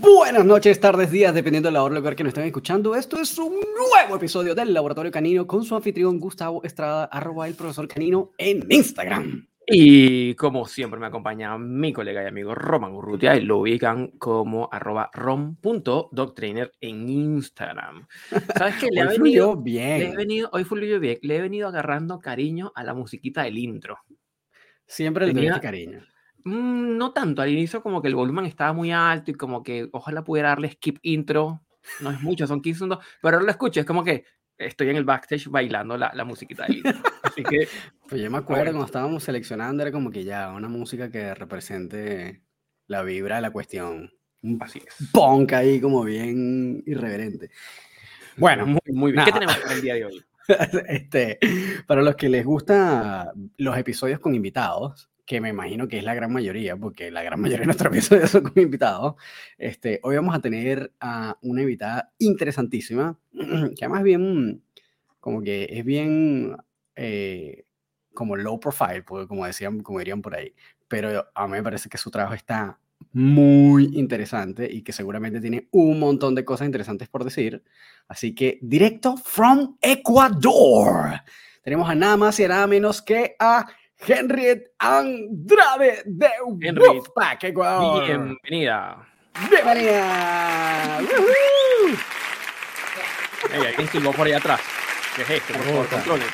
Buenas noches, tardes, días, dependiendo de la hora lugar que nos estén escuchando. Esto es un nuevo episodio del Laboratorio Canino con su anfitrión Gustavo Estrada, arroba el profesor Canino en Instagram. Y como siempre me acompaña mi colega y amigo Roman Urrutia y lo ubican como arroba rom.doctrainer en Instagram. ¿Sabes qué? Le Hoy ha venido, bien. le he venido, hoy fluyó bien, le he venido agarrando cariño a la musiquita del intro. Siempre le Tenía- cariño. Mm, no tanto, al inicio como que el volumen estaba muy alto y como que ojalá pudiera darle skip intro. No es mucho, son 15 segundos, pero ahora lo escucho, es como que estoy en el backstage bailando la, la musiquita intro. Así que Pues yo me acuerdo cuando estábamos seleccionando, era como que ya una música que represente la vibra de la cuestión. Así es. punk ahí como bien irreverente. Bueno, Muy, muy bien. ¿Qué nada. tenemos para el día de hoy? este, para los que les gustan los episodios con invitados, que me imagino que es la gran mayoría, porque la gran mayoría de nuestros episodios son con invitados, este, hoy vamos a tener a una invitada interesantísima, que además es bien, como que es bien, eh, como low profile, porque como decían, como dirían por ahí, pero a mí me parece que su trabajo está muy interesante y que seguramente tiene un montón de cosas interesantes por decir. Así que directo from Ecuador. Tenemos a nada más y a nada menos que a Henriette Andrade de Henriette, Wolfpack, Ecuador. Bienvenida. Bienvenida. Ey, alguien silbó por allá atrás. ¿Qué es esto? Por favor, controles.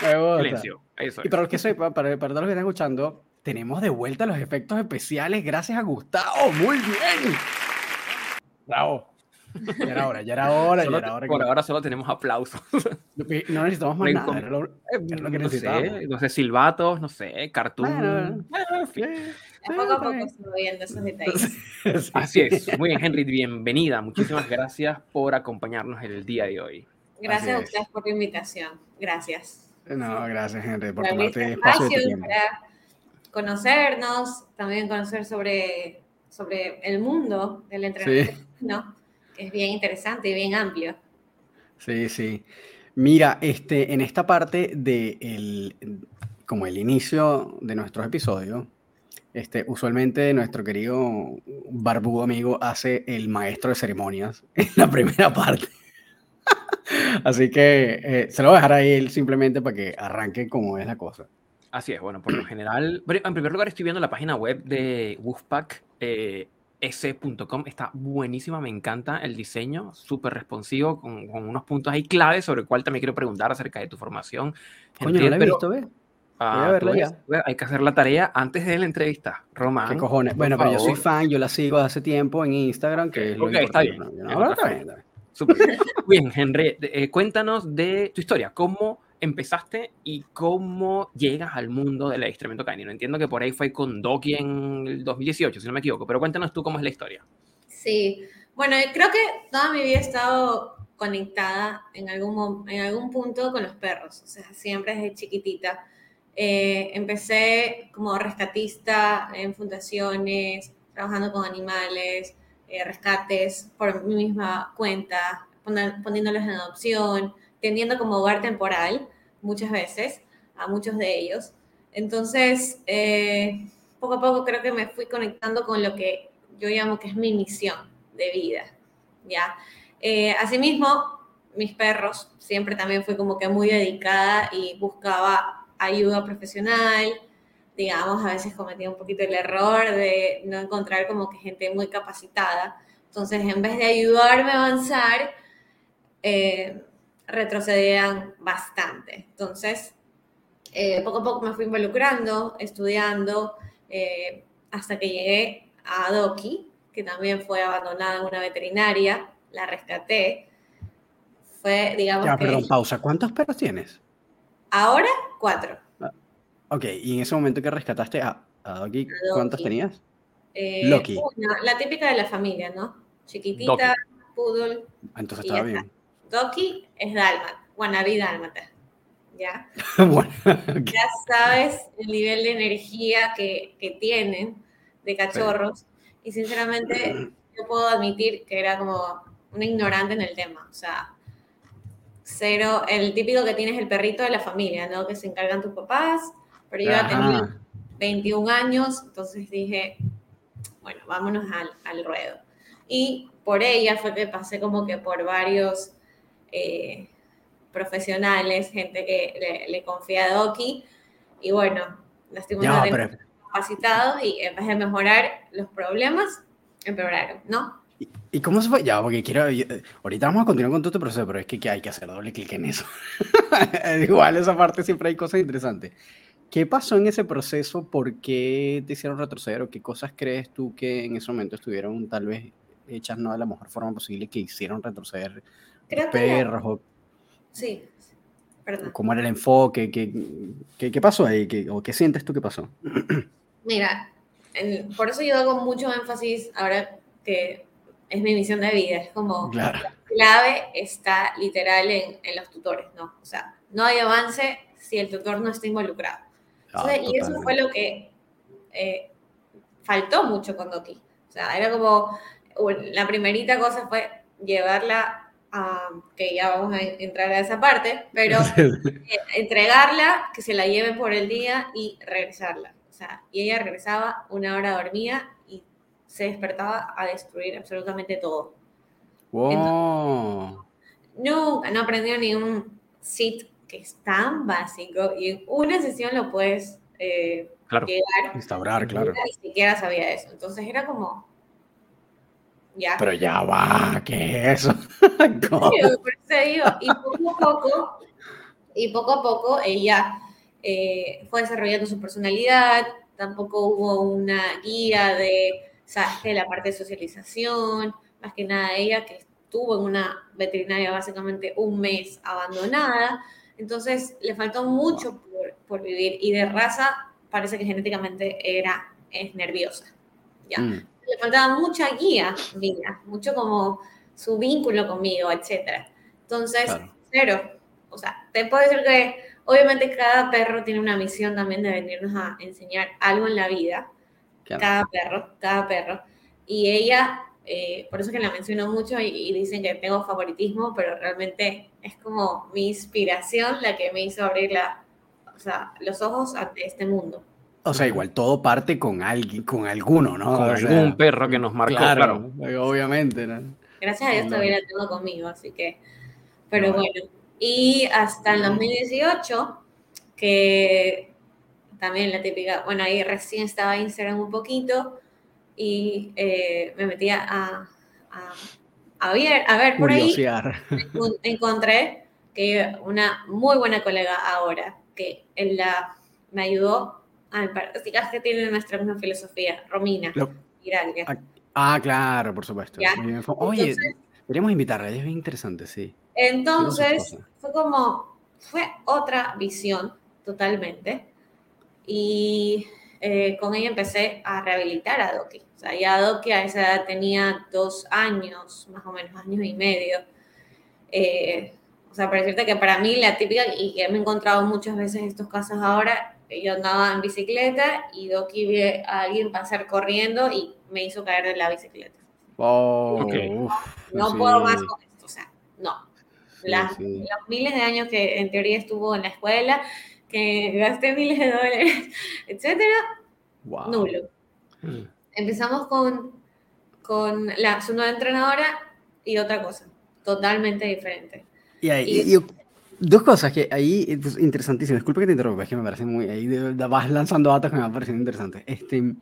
Silencio. Eso Y es. para los que sepan, para, para todos los que están escuchando, tenemos de vuelta los efectos especiales gracias a Gustavo. Muy bien. Bravo. Ya era hora, ya era hora, ya Solo- era hora. por que- ahora solo tenemos aplausos. No necesitamos más nada. Era lo, era lo que no sé, no sé, silbatos, no sé, cartoon. Bueno, Bueno, en fin. Sí, Poco a poco se viendo esos detalles. Sí. Así es. Muy bien, Henry, bienvenida. Muchísimas gracias por acompañarnos el día de hoy. Gracias a es. ustedes por la invitación. Gracias. No, gracias, Henry, por tomarte espacio para conocernos, también conocer sobre, sobre el mundo del entrenamiento, ¿no? Es bien interesante y bien amplio. Sí, sí. Mira, este, en esta parte de el, como el inicio de nuestros episodios, este, usualmente nuestro querido barbudo amigo hace el maestro de ceremonias en la primera parte. Así que eh, se lo voy a dejar a él simplemente para que arranque como es la cosa. Así es, bueno, por lo general, en primer lugar estoy viendo la página web de Wolfpack, eh, s.com, está buenísima, me encanta el diseño, súper responsivo, con, con unos puntos ahí claves sobre el cual también quiero preguntar acerca de tu formación. Coño, no la he visto, ¿ves? ah, voy a verla ves, ya. ves, hay que hacer la tarea antes de la entrevista, Román. ¿Qué cojones? Bueno, pero yo soy fan, yo la sigo hace tiempo en Instagram, que es lo Ok, está bien. está bien, bien. Bien, Henry, eh, cuéntanos de tu historia. ¿Cómo empezaste y cómo llegas al mundo del adiestramiento canino? Entiendo que por ahí fue con Doki en el 2018, si no me equivoco, pero cuéntanos tú cómo es la historia. Sí, bueno, creo que toda mi vida he estado conectada en algún, en algún punto con los perros, o sea, siempre desde chiquitita. Eh, empecé como rescatista en fundaciones, trabajando con animales, eh, rescates por mi misma cuenta, pon- poniéndolos en adopción, teniendo como hogar temporal muchas veces a muchos de ellos. Entonces, eh, poco a poco creo que me fui conectando con lo que yo llamo que es mi misión de vida, ¿ya? Eh, asimismo, mis perros, siempre también fui como que muy dedicada y buscaba ayuda profesional, digamos, a veces cometía un poquito el error de no encontrar como que gente muy capacitada. Entonces, en vez de ayudarme a avanzar, eh, retrocedían bastante. Entonces, eh, poco a poco me fui involucrando, estudiando, eh, hasta que llegué a Doki, que también fue abandonada en una veterinaria, la rescaté. Fue, digamos Ya, que perdón, pausa. ¿Cuántos perros tienes? ahora cuatro. Ok, y en ese momento que rescataste a, a A ¿cuántos tenías? Eh, Loki. una, la típica de la familia, ¿no? Chiquitita, poodle. Entonces Y estaba bien. Doki es dálmata, wannabe dálmata, ¿ya? bueno, ok. ya sabes el nivel de energía que, que tienen de cachorros. Y sinceramente, yo puedo admitir que era como una ignorante en el tema. O sea, cero, el típico que tienes el perrito de la familia, ¿no? Que se encargan tus papás. Pero yo ya tenía Ajá. 21 años, entonces dije, bueno, vámonos al, al ruedo. Y por ella fue que pasé como que por varios eh, profesionales, gente que le, confía a Doki, y bueno, lastimosamente capacitados y en vez de mejorar los problemas, empeoraron, ¿no? ¿Y, cómo se fue? Ya, porque quiero. ahorita vamos a continuar con todo este proceso, pero es que, hay que hacer doble clic en eso. Igual, esa parte siempre hay cosas interesantes. ¿Qué pasó en ese proceso? ¿Por qué te hicieron retroceder? ¿O qué cosas crees tú que en ese momento estuvieron tal vez hechas no de la mejor forma posible que hicieron retroceder Creo perros? Sí, perdón. ¿Cómo era el enfoque? ¿Qué, qué, qué pasó ahí? ¿Qué, ¿O qué sientes tú que pasó? Mira, por eso yo hago mucho énfasis ahora que es mi misión de vida. Es como la clave está literal en, en, los tutores, ¿no? O sea, no hay avance si el tutor no está involucrado. Ah, y eso fue lo que eh, faltó mucho con Doki. O sea, era como, la primerita cosa fue llevarla a, que ya vamos a entrar a esa parte, pero eh, entregarla, que se la lleve por el día y regresarla. O sea, y ella regresaba una hora dormida y se despertaba a destruir absolutamente todo. Wow. nunca, no aprendió ni un sit que es tan básico y en una sesión lo puedes eh, llegar. Instaurar, claro. Ni siquiera sabía eso. Entonces era como, ya. Pero ya va, ¿qué es eso? y poco a poco, y poco a poco ella eh, fue desarrollando su personalidad, tampoco hubo una guía de, de la parte de socialización, más que nada ella que estuvo en una veterinaria básicamente un mes abandonada, entonces le faltó mucho por, vivir y de raza parece que genéticamente era es nerviosa. ¿ya? Mm. Le faltaba mucha guía mía, mucho como su vínculo conmigo, etc. Entonces, cero. O sea, te puedo decir que obviamente cada perro tiene una misión también de venirnos a enseñar algo en la vida. Cada perro, cada perro. Y ella eh, por eso que la menciono mucho y, dicen que tengo favoritismo, pero realmente es como mi inspiración la que me hizo abrir la, o sea, los ojos ante este mundo. O sea, igual todo parte con alguien, con alguno, ¿no? Con algún perro que nos marcó, claro. Obviamente, Gracias a Dios todavía la tengo conmigo, así que, pero bueno. Y hasta el 2018, que también la típica, bueno, ahí recién estaba Instagram un poquito, y eh, me metía a, a, ver, a ver por ahí. Encontré que una muy buena colega ahora, que él la, me ayudó a practicar que tiene nuestra misma filosofía, Romina. Ah, ah, claro, por supuesto. Oye, deberíamos invitarla, es bien interesante, sí. Entonces, fue como, fue otra visión totalmente. Y eh, con ella empecé a rehabilitar a Doki. O sea, ya Doki a esa edad tenía dos años, más o menos, años y medio. Eh, o sea, para decirte que para mí la típica, y que me he encontrado muchas veces estos casos ahora, yo andaba en bicicleta y Doki ve a alguien pasar corriendo y me hizo caer de la bicicleta. Oh, no puedo más con esto, o sea, no. Los miles de años que en teoría estuvo en la escuela, que gasté miles de dólares, etcétera, nulo. Mm. Empezamos con, con la, su nueva entrenadora y otra cosa, totalmente diferente. Y, ahí, dos cosas que ahí, es pues, interesantísimo, disculpe que te interrumpa, es que me parece muy, ahí vas lanzando datos que me parecen interesantes. Este,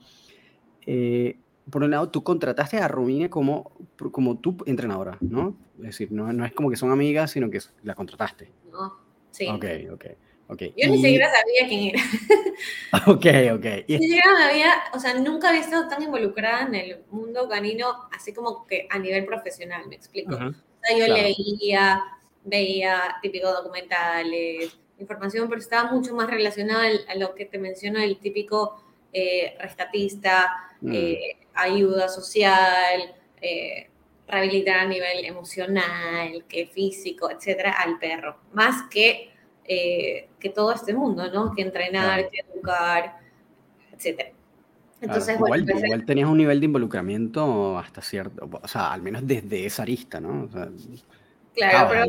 eh, por un lado, tú contrataste a Romina como, como tu entrenadora, ¿no? Es decir, no, no es como que son amigas, sino que la contrataste. No, sí. Ok, ok. Yo ni siquiera sabía quién era. ok, ok. Ni siquiera me había, o sea, nunca había estado tan involucrada en el mundo canino, así como que a nivel profesional, me explico. o sea, yo leía, veía típicos documentales, información, pero estaba mucho más relacionada a lo que te menciono, el típico eh, rescatista, mm. eh, ayuda social, eh, rehabilitar a nivel emocional, que físico, etcétera, al perro. Más que eh, que todo este mundo, ¿no? Que entrenar, que educar, etc. Entonces, igual, igual, tenías un nivel de involucramiento hasta cierto, o sea, al menos desde esa arista, ¿no? Claro, pero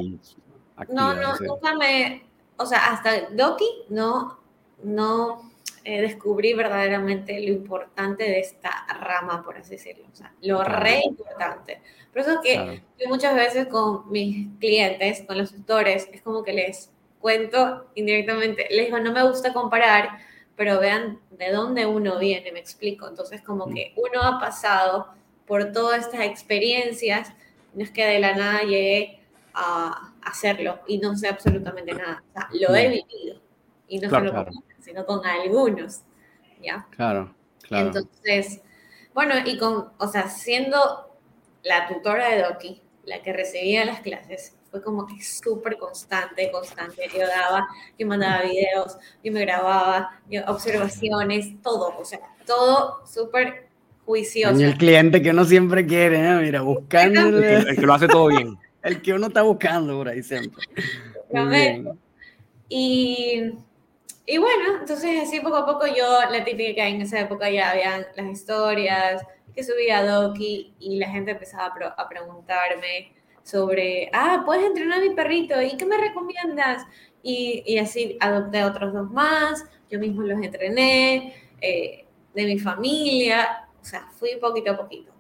no, no, nunca me, o sea, hasta Doki no, no eh, descubrí verdaderamente lo importante de esta rama, por así decirlo. O sea, lo re importante. Por eso que yo muchas veces con mis clientes, con los tutores, es como que les cuento indirectamente, les digo, no me gusta comparar, pero vean de dónde uno viene, me explico. Entonces, como mm. que uno ha pasado por todas estas experiencias, no es que de la nada llegué a hacerlo y no sé absolutamente nada. O sea, lo he vivido y no solo con sino con algunos, ¿ya? Claro, claro. Entonces, bueno, y con, o sea, siendo la tutora de Doki, la que recibía las clases, fue como que súper constante, constante. Yo daba, yo mandaba videos, yo me grababa, yo, observaciones, todo, o sea, todo súper juicioso. Y el cliente que uno siempre quiere, ¿eh? mira, buscando. El que, lo hace todo bien. El que uno está buscando por ahí siempre. Y y bueno, entonces así poco a poco yo, la típica que en esa época ya habían las historias que subía a Doki y la gente empezaba a, preguntarme sobre, ah, puedes entrenar a mi perrito, ¿y qué me recomiendas? Y, y así adopté a otros dos más, yo mismo los entrené, eh, de mi familia, o sea, fui poquito a poquito.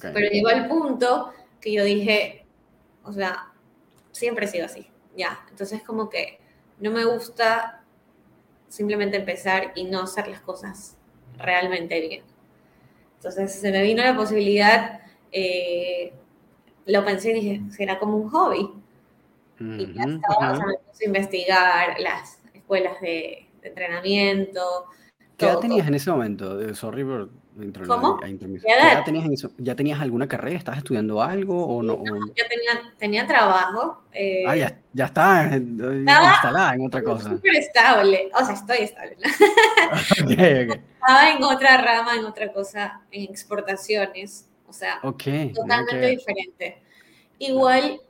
Pero llegó al punto que yo dije, o sea, siempre he sido así, ya. Entonces como que no me gusta simplemente empezar y no hacer las cosas realmente bien. Entonces se me vino la posibilidad, eh, lo pensé y dije, será como un hobby. Y ya estaba, a investigar las escuelas de, entrenamiento. ¿Qué edad tenías en ese momento? Eh, sorry por ¿Cómo? ¿Ya, tenías ¿Ya tenías alguna carrera? ¿Estabas estudiando algo o no? yo tenía, tenía trabajo. Eh, ah, ya, ya estás eh, instalada en otra cosa. Súper estable. O sea, estoy estable. Estaba en otra rama, en otra cosa, en exportaciones. O sea, totalmente diferente. Igual,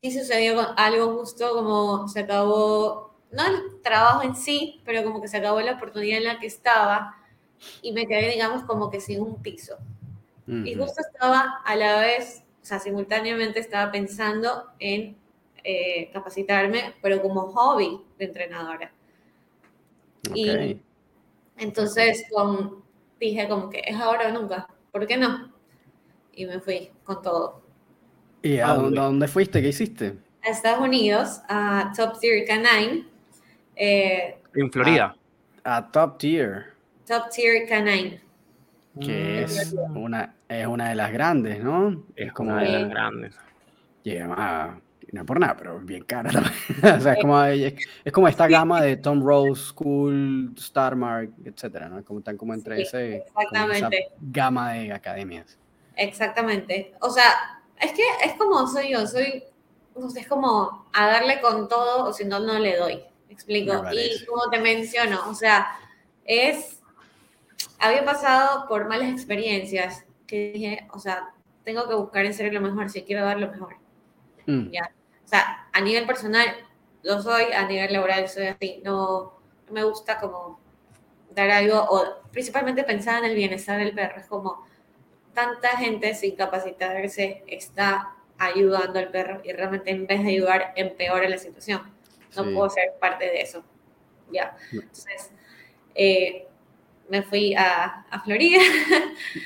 sí sucedió algo justo como se acabó, no el trabajo en sí, pero como que se acabó la oportunidad en la que estaba y me quedé, digamos, como que sin un piso. Y justo estaba a la vez, o sea, simultáneamente estaba pensando en eh, capacitarme, pero como hobby de entrenadora. Y entonces con, dije como que es ahora o nunca, ¿por qué no? Y me fui con todo. ¿Y a dónde, fuiste? ¿Qué hiciste? A Estados Unidos, a Top Tier Canine. Eh, en Florida. a Top Tier. Top Tier Canine. Que es una, es una de las grandes, ¿no? Es como una de las grandes. Lleva, no por nada, pero bien cara o sea, es como, es, como esta gama de Tom Rose, School, Star Mark, etcétera, ¿no? Como están como entre ese exactamente. gama de academias. Exactamente. O sea, es que es como soy yo, soy, no sé, es como a darle con todo, o si no, no le doy. ¿Me explico? Y como te menciono, o sea, es había pasado por malas experiencias que dije, o sea, tengo que buscar en serio lo mejor, si quiero dar lo mejor. Mm. ¿Ya? O sea, a nivel personal lo soy, a nivel laboral soy así, no, me gusta como dar algo, o principalmente pensar en el bienestar del perro, es como tanta gente sin capacitarse está ayudando al perro y realmente en vez de ayudar empeora la situación. No puedo ser parte de eso. Ya. Entonces, eh, me fui a, a Florida.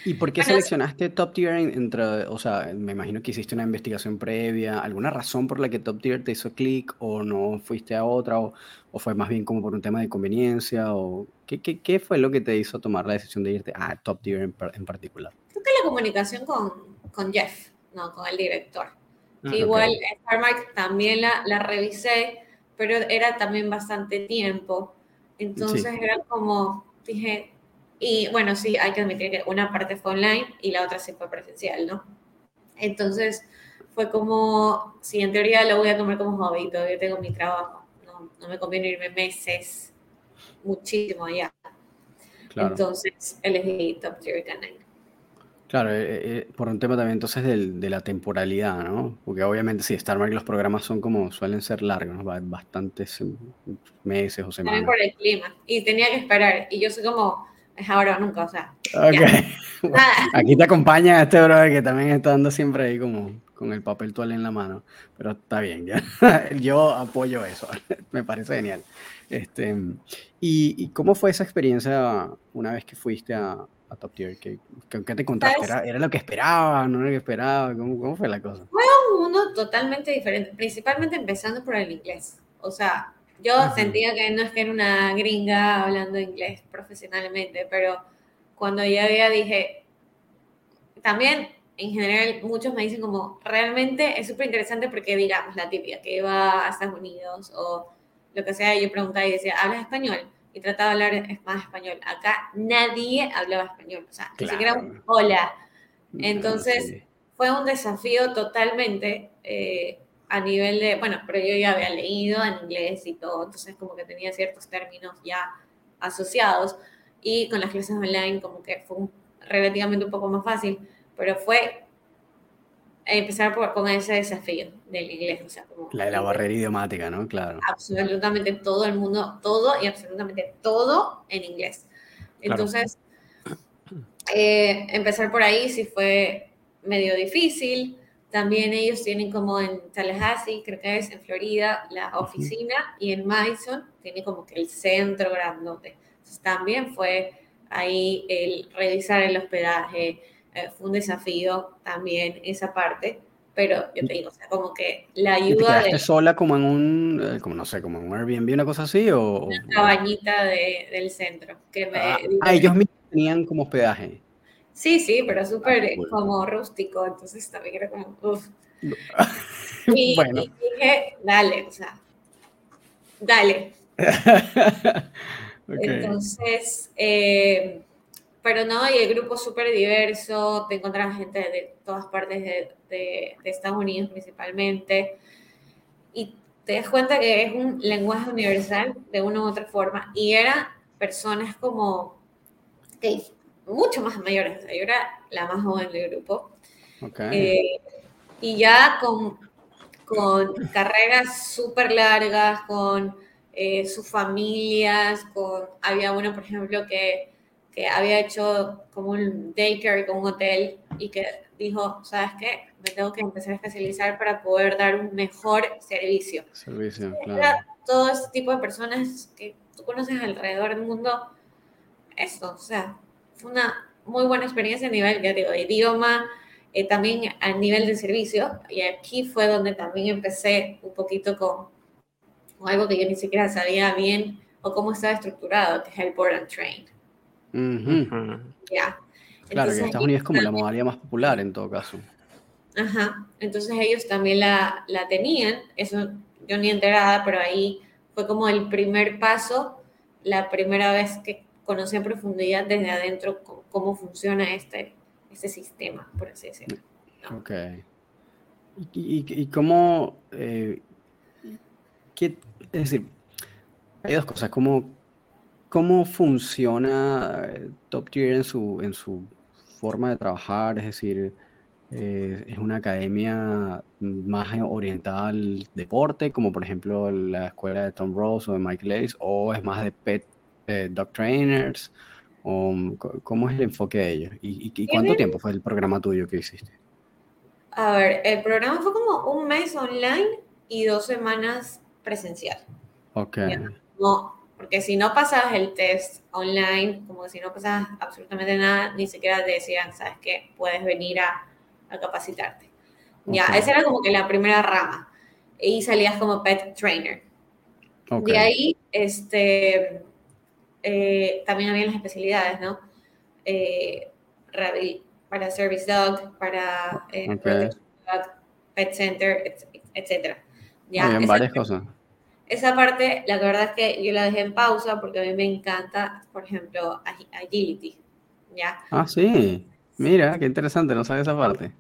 ¿Y por qué seleccionaste Top Tier entre, o sea, me imagino que hiciste una investigación previa, alguna razón por la que Top Tier te hizo clic o no fuiste a otra o, o, fue más bien como por un tema de conveniencia o qué, qué, qué, fue lo que te hizo tomar la decisión de irte a Top Tier en, en particular? Creo que la comunicación con, con Jeff, no, con el director. Ah, Igual StarMark también la, la revisé, pero era también bastante tiempo. Entonces era como, dije, y bueno, sí, hay que admitir que una parte fue online y la otra sí fue presencial, ¿no? Entonces fue como, si en teoría lo voy a tomar como hobby, todavía tengo mi trabajo, no, no me conviene irme meses, muchísimo allá. Entonces elegí Top Tier Canine. Claro, eh, eh, por un tema también entonces de la temporalidad, ¿no? Porque obviamente sí, Star Wars los programas son como, suelen ser largos, ¿no? Bastantes meses o semanas. También por el clima. Y tenía que esperar. Y yo soy como, es ahora o nunca, o sea. Ok, Aquí te acompaña este brother que también está andando siempre ahí como con el papel toal en la mano, pero está bien, ya. yo apoyo eso, me parece genial. Este, ¿y, cómo fue esa experiencia una vez que fuiste a, Top Tier? ¿Qué, qué te contaste? ¿Era, lo que esperaba? ¿No era lo que esperaba? ¿Cómo, ¿Cómo fue la cosa? Fue un mundo totalmente diferente, principalmente empezando por el inglés. O sea, yo sentía que no es que era una gringa hablando inglés profesionalmente, pero cuando ya había dije, también en general muchos me dicen como, realmente es súper interesante porque digamos la típica que iba a Estados Unidos o lo que sea, yo preguntaba y decía, ¿hablas español? Y trataba de hablar más español. Acá nadie hablaba español, o sea, ni siquiera un hola. Entonces fue un desafío totalmente. Eh, a nivel de, bueno, pero yo ya había leído en inglés y todo, entonces como que tenía ciertos términos ya asociados y con las clases online como que fue relativamente un poco más fácil, pero fue empezar por, con ese desafío del inglés, o sea, como... La la barrera idiomática, ¿no? Claro. Absolutamente todo el mundo, todo y absolutamente todo en inglés. Entonces, eh, empezar por ahí sí fue medio difícil, también ellos tienen como en Tallahassee, creo que es en Florida, la oficina y en Madison tiene como que el centro grandote. Entonces también fue ahí el revisar el hospedaje, eh, fue un desafío también esa parte, pero yo te digo, o sea, como que la ayuda... ¿Te de, sola como en un, eh, como no sé, como en un Airbnb, una cosa así? O, una cabañita de, del centro. Que me, ah, ah ellos mismos tenían como hospedaje. Sí, sí, pero súper ah, como rústico, entonces también era como, uff. Y, bueno. dije, dale, o sea, dale. Entonces, eh, pero no, y el grupo súper diverso, te encontrabas gente de todas partes de, de, Estados Unidos principalmente, y te das cuenta que es un lenguaje universal de una u otra forma, y eran personas como que mucho más mayores. yo era la más joven del grupo. Eh, y ya con, con carreras súper largas, con eh, sus familias, con, había uno, por ejemplo, que, que había hecho como un daycare con un hotel y que dijo, ¿sabes qué? Me tengo que empezar a especializar para poder dar un mejor servicio. Servicio, claro. Todo este tipo de personas que tú conoces alrededor del mundo, eso, o sea, una muy buena experiencia a nivel, ya digo, de idioma, eh, también a nivel de servicio. Y aquí fue donde también empecé un poquito con, algo que yo ni siquiera sabía bien o cómo estaba estructurado, que es el board and train. Ya. Claro, que Estados Unidos es como la modalidad más popular en todo caso. Ajá, entonces ellos también la, la tenían, eso yo ni enterada, pero ahí fue como el primer paso, la primera vez que conocer en profundidad desde adentro cómo, funciona este, este sistema, por así decirlo. Ok. ¿Y, cómo, eh, qué, es decir, hay dos cosas, cómo, cómo funciona eh, Top Tier en su, en su forma de trabajar, es decir, eh, es una academia más orientada al deporte, como por ejemplo la escuela de Tom Rose o de Mike Lace, o es más de pet eh, dog trainers? O, ¿Cómo es el enfoque de ellos? ¿Y, cuánto tiempo fue el programa tuyo que hiciste? A ver, el programa fue como un mes online y dos semanas presencial. Ok. No, porque si no pasabas el test online, como si no pasabas absolutamente nada, ni siquiera te decían, ¿sabes qué? Puedes venir a, a capacitarte. Ya, esa era como que la primera rama. Y salías como pet trainer. Okay. De ahí, este, eh, también había las especialidades, ¿no? Eh, para Service Dog, para eh, Dog, Pet Center, etc. Ya, Hay varias cosas. Esa parte, la verdad es que yo la dejé en pausa porque a mí me encanta, por ejemplo, Agility. ¿ya? Ah, sí. Mira, qué interesante, no sabes esa parte.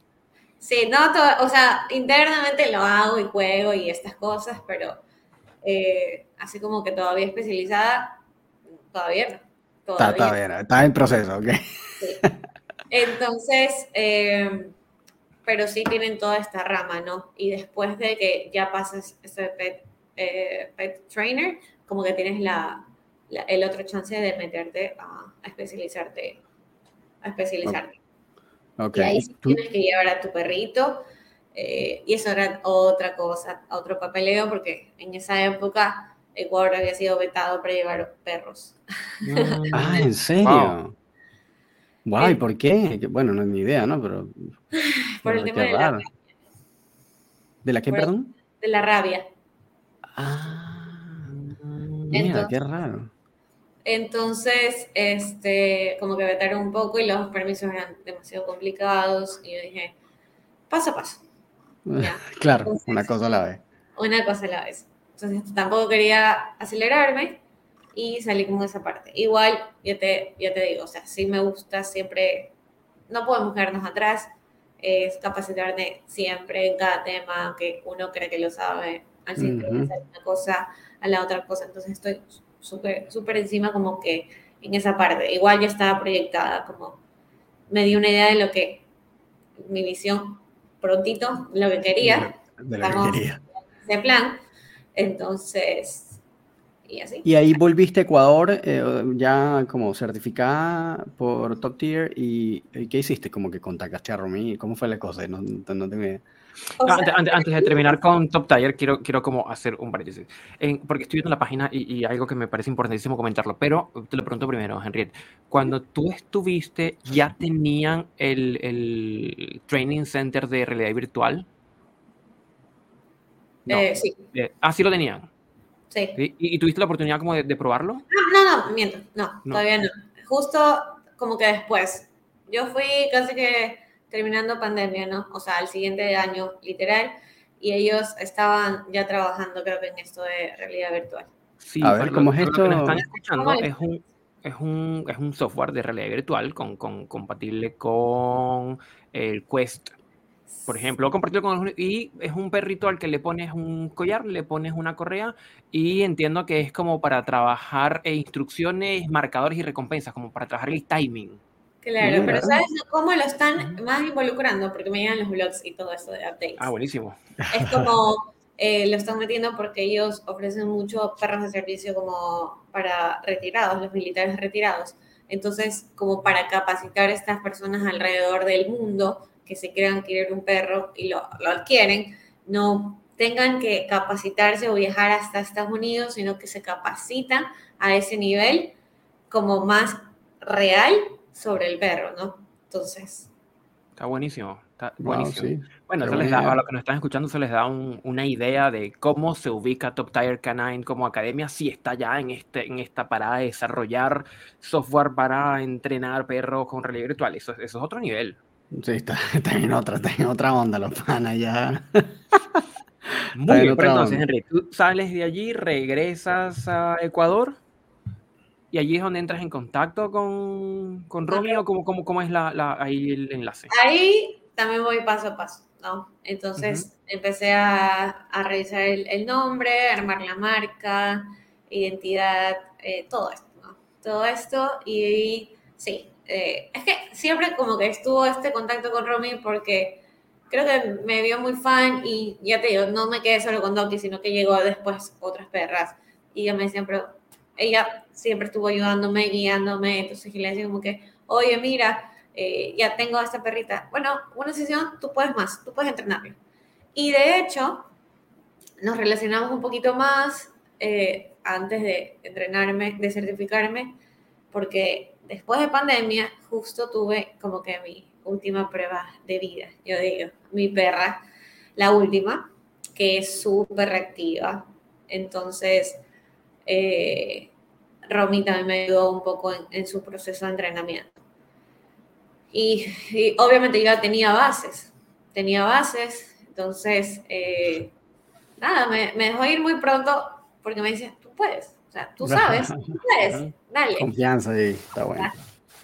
Sí, no, o sea, internamente lo hago y juego y estas cosas, pero eh, así como que todavía especializada, Todavía no. Todavía. Está, en proceso, ok. Entonces, eh, pero sí tienen toda esta rama, ¿no? Y después de que ya pasas ese pet, eh, pet trainer, como que tienes la, el otro chance de meterte a, especializarte. A especializarte. Ok. Y ahí sí tienes que llevar a tu perrito. eh, y eso era otra cosa, otro papeleo, porque en esa época Ecuador había sido vetado para llevar perros. Ah, ¿en serio? Wow, ¿y por qué? Que- Bueno, no es ni idea, ¿no? Pero. Por el pero tema qué de la, raro. ¿De la qué, por perdón? de la rabia. Ah, mira, qué raro. Entonces, este, como que vetaron un poco y los permisos eran demasiado complicados. Y yo dije, paso a paso, Ya. Claro, Entonces- una cosa a la vez. una cosa a la vez. Entonces, tampoco quería acelerarme y salí como de esa parte. Igual, ya te, ya te digo, o sea, sí me gusta siempre, no podemos quedarnos atrás, es capacitarme siempre en cada tema que uno cree que lo sabe, al Ujú. día sale una cosa, a la otra cosa. Entonces, estoy súper, súper encima como que en esa parte. Igual ya estaba proyectada, como me di una idea de lo que, mi visión prontito, lo que quería De lo que quería. ese plan. Entonces, y así. Y ahí volviste a Ecuador eh, ya como certificada por Top Tier y, ¿y ¿qué hiciste? Como que contactaste a Romy, ¿cómo fue la cosa? No, no, no tengo idea. O sea, antes, antes- antes de terminar con Top Tier, quiero, quiero como hacer un paréntesis. En- porque estoy viendo la página y, y algo que me parece importantísimo comentarlo, pero te lo pregunto primero, Henriette. Cuando tú estuviste, ¿ya tenían el, el Training Center de realidad virtual? No. eh, sí, Eh, ah, sí lo tenían. sí. ¿Y, y tuviste la oportunidad como de, de probarlo? No, no, no, miento, no, No. todavía no. Justo como que después. Yo fui casi que terminando pandemia, ¿no? O sea, al siguiente año, literal, y ellos estaban ya trabajando, creo que en esto de realidad virtual. Sí, A ver, ¿cómo lo- es para los que nos esto? están escuchando, es un, es, un, es un software de realidad virtual con, con, compatible con el Quest, por ejemplo, compartido con algún- y es un perrito al que le pones un collar, le pones una correa y entiendo que es como para trabajar eh, instrucciones, marcadores y recompensas, como para trabajar el timing. Claro, pero ¿sabes cómo lo están más involucrando? Porque me llegan los blogs y todo eso de updates. Ah, buenísimo. Es como eh, lo están metiendo porque ellos ofrecen mucho perros de servicio como para retirados, los militares retirados. Entonces, como para capacitar a estas personas alrededor del mundo que se crean querer un perro y lo, lo adquieren, no tengan que capacitarse o viajar hasta Estados Unidos, sino que se capacitan a ese nivel como más real sobre el perro, ¿no? Entonces, Está buenísimo. Está Wow, buenísimo. sí. Bueno, eso les da, a los que nos están escuchando, se les da un- una idea de cómo se ubica Top Tier Canine como academia, si está ya en, este, en esta parada de desarrollar software para entrenar perros con realidad virtual. Eso, eso es otro nivel. Sí, está, está en otra, está en otra onda los panas ya. Muy bien, pero otra entonces, onda. Henry, tú sales de allí, regresas a Ecuador y allí es donde entras en contacto con, con Romy o cómo, cómo, cómo es la, la- ahí el enlace. ahí también voy paso a paso, ¿no? Entonces empecé a, a revisar el, el nombre, armar la marca, identidad, eh, todo esto, ¿no? Todo esto y sí, eh, es que siempre como que estuvo este contacto con Romy porque creo que me vio muy fan y ya te digo, no me quedé solo con Doki, sino que llegó después otras perras y ella me pero ella siempre estuvo ayudándome, guiándome, entonces le decía como que, oye, mira, eh, ya tengo a esta perrita. Bueno, una sesión, tú puedes más, tú puedes entrenarlo. Y de hecho, nos relacionamos un poquito más eh, antes de entrenarme, de certificarme, porque después de pandemia justo tuve como que mi última prueba de vida, yo digo, mi perra, la última, que es súper reactiva. Entonces, eh, Romy también me ayudó un poco en, su proceso de entrenamiento. Y, obviamente yo tenía bases, tenía bases, entonces, eh, nada, me, me dejó ir muy pronto porque me dice, tú puedes, o sea, tú sabes, tú puedes, dale. Confianza ahí, está bueno.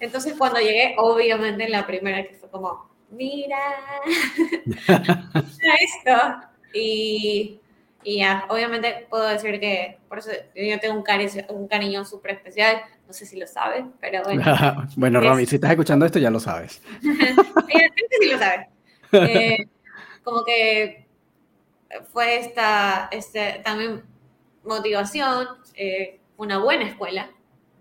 Entonces cuando llegué, obviamente la primera que fue como, mira, mira esto. Y, y ya, obviamente puedo decir que por eso yo tengo un cariño, un cariño súper especial, no sé si lo saben, pero bueno. bueno, Romy, si estás escuchando esto ya lo sabes. Sí lo sabe. Eh, como que fue esta, este, también motivación, eh, una buena escuela.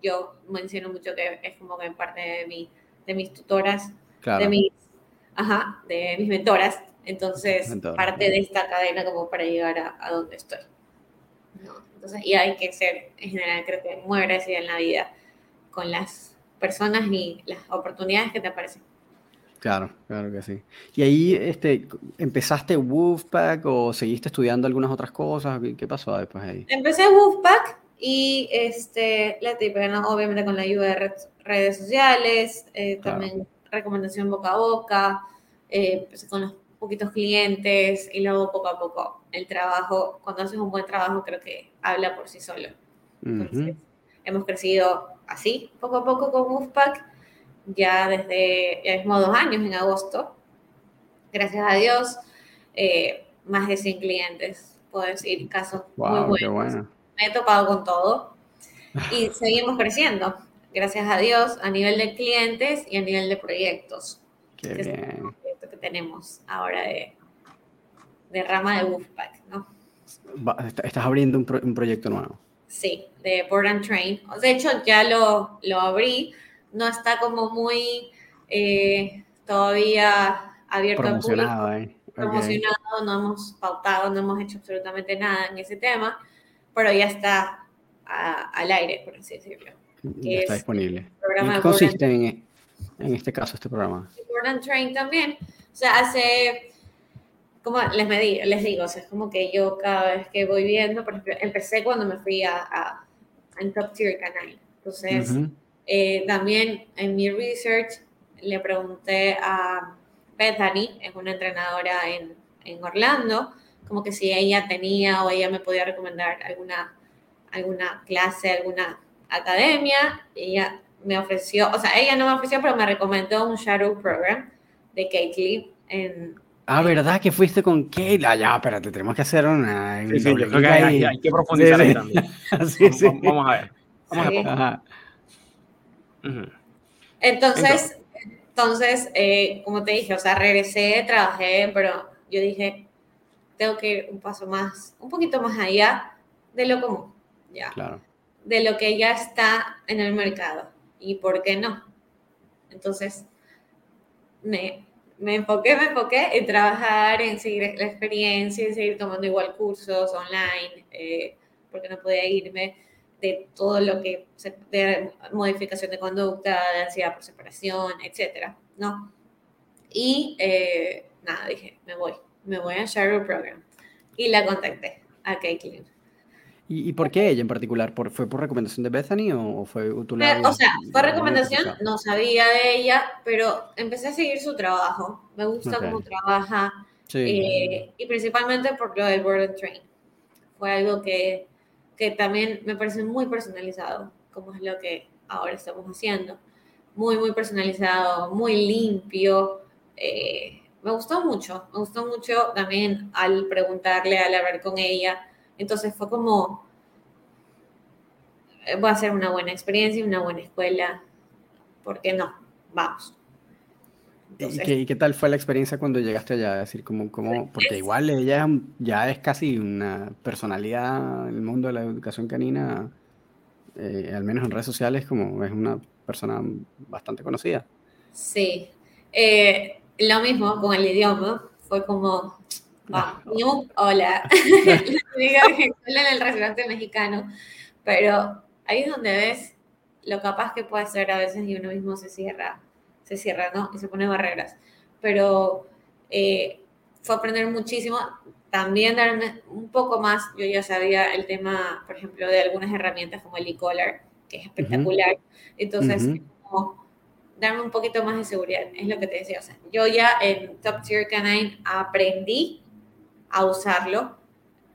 Yo menciono mucho que es como que parte de, mi, de mis tutoras, Claro. de mis ajá, de mis mentoras. Entonces, parte de esta cadena como para llegar a, a donde estoy. Entonces, y hay que ser, en general, creo que muy agradecida en la vida con las personas y las oportunidades que te aparecen. Claro, claro que sí. ¿Y ahí este, empezaste Wolfpack o seguiste estudiando algunas otras cosas? ¿Qué pasó después ahí? Empecé Wolfpack y este, la típica, obviamente con la ayuda de redes sociales, eh, también recomendación boca a boca, eh, con los poquitos clientes y luego poco a poco el trabajo, cuando haces un buen trabajo creo que habla por sí solo. hemos crecido así, poco a poco con Wolfpack, ya desde, ya mismo dos años en agosto. Gracias a Dios, eh, más de 100 clientes, puedo decir, casos muy buenos. Me he topado con todo y seguimos creciendo, gracias a Dios, a nivel de clientes y a nivel de proyectos. Qué bien que tenemos ahora de, de rama de Wolfpack, ¿no? Estás abriendo un, un, proyecto nuevo. Sí, de Board and Train. De hecho, ya lo, lo abrí. No está como muy eh, todavía abierto Promocionado, al público. Eh. Promocionado, no hemos pautado, no hemos hecho absolutamente nada en ese tema, pero ya está al aire, por así decirlo. Ya está disponible. ¿Qué consiste en, en, este caso este programa? Board and Train también o sea, hace, como les, medí, les digo, o sea, es como que yo cada vez que voy viendo, por ejemplo, empecé cuando me fui a, a, Top Tier Canine. Entonces, eh, también en mi research le pregunté a Bethany, es una entrenadora en, en Orlando, como que si ella tenía o ella me podía recomendar alguna, alguna clase, alguna academia. Ella me ofreció, o sea, ella no me ofreció, pero me recomendó un Shadow Program de Kate en... Ah, ¿verdad que fuiste con Kate? Ah, ya, espérate, tenemos que hacer una... Sí, sí, yo creo que hay, hay, que profundizar ahí también. sí, sí. Vamos, vamos, a ver. Vamos a ver. Entonces, entonces eh, como te dije, o sea, regresé, trabajé, pero yo dije, tengo que ir un paso más, un poquito más allá de lo común, ya. Claro. De lo que ya está en el mercado. ¿Y por qué no? Entonces, me me enfoqué, me enfoqué en trabajar, en seguir la experiencia, en seguir tomando igual cursos online, eh, porque no podía irme de todo lo que, de modificación de conducta, de ansiedad por separación, etcétera, ¿no? Y eh, nada, dije, me voy, me voy a Shadow Program. Y la contacté a Caitlin. ¿Y, por qué ella en particular? ¿Por, ¿Fue por recomendación de Bethany o fue tu O sea, fue recomendación, no sabía de ella, pero empecé a seguir su trabajo. Me gusta cómo trabaja. Eh, y principalmente por lo del Board and Train. Fue algo que, que también me parece muy personalizado, como es lo que ahora estamos haciendo. Muy, muy personalizado, muy limpio. Eh, me gustó mucho, me gustó mucho también al preguntarle, al hablar con ella entonces fue como, eh, va a ser una buena experiencia, una buena escuela, ¿por qué no? Vamos. ¿Y, qué, tal fue la experiencia cuando llegaste allá? Es decir, como, como, porque igual ella ya es casi una personalidad en el mundo de la educación canina, eh, al menos en redes sociales, como es una persona bastante conocida. Sí, eh, lo mismo con el idioma, fue como, hola. en el restaurante mexicano. Pero ahí es donde ves lo capaz que puede ser a veces y uno mismo se cierra, se cierra, ¿no? Y se pone barreras. Pero eh, fue aprender muchísimo. También darme un poco más, yo ya sabía el tema, por ejemplo, de algunas herramientas como el e-collar, que es espectacular. Entonces, como darme un poquito más de seguridad, es lo que te decía. O sea, yo ya en Top Tier Canine aprendí a usarlo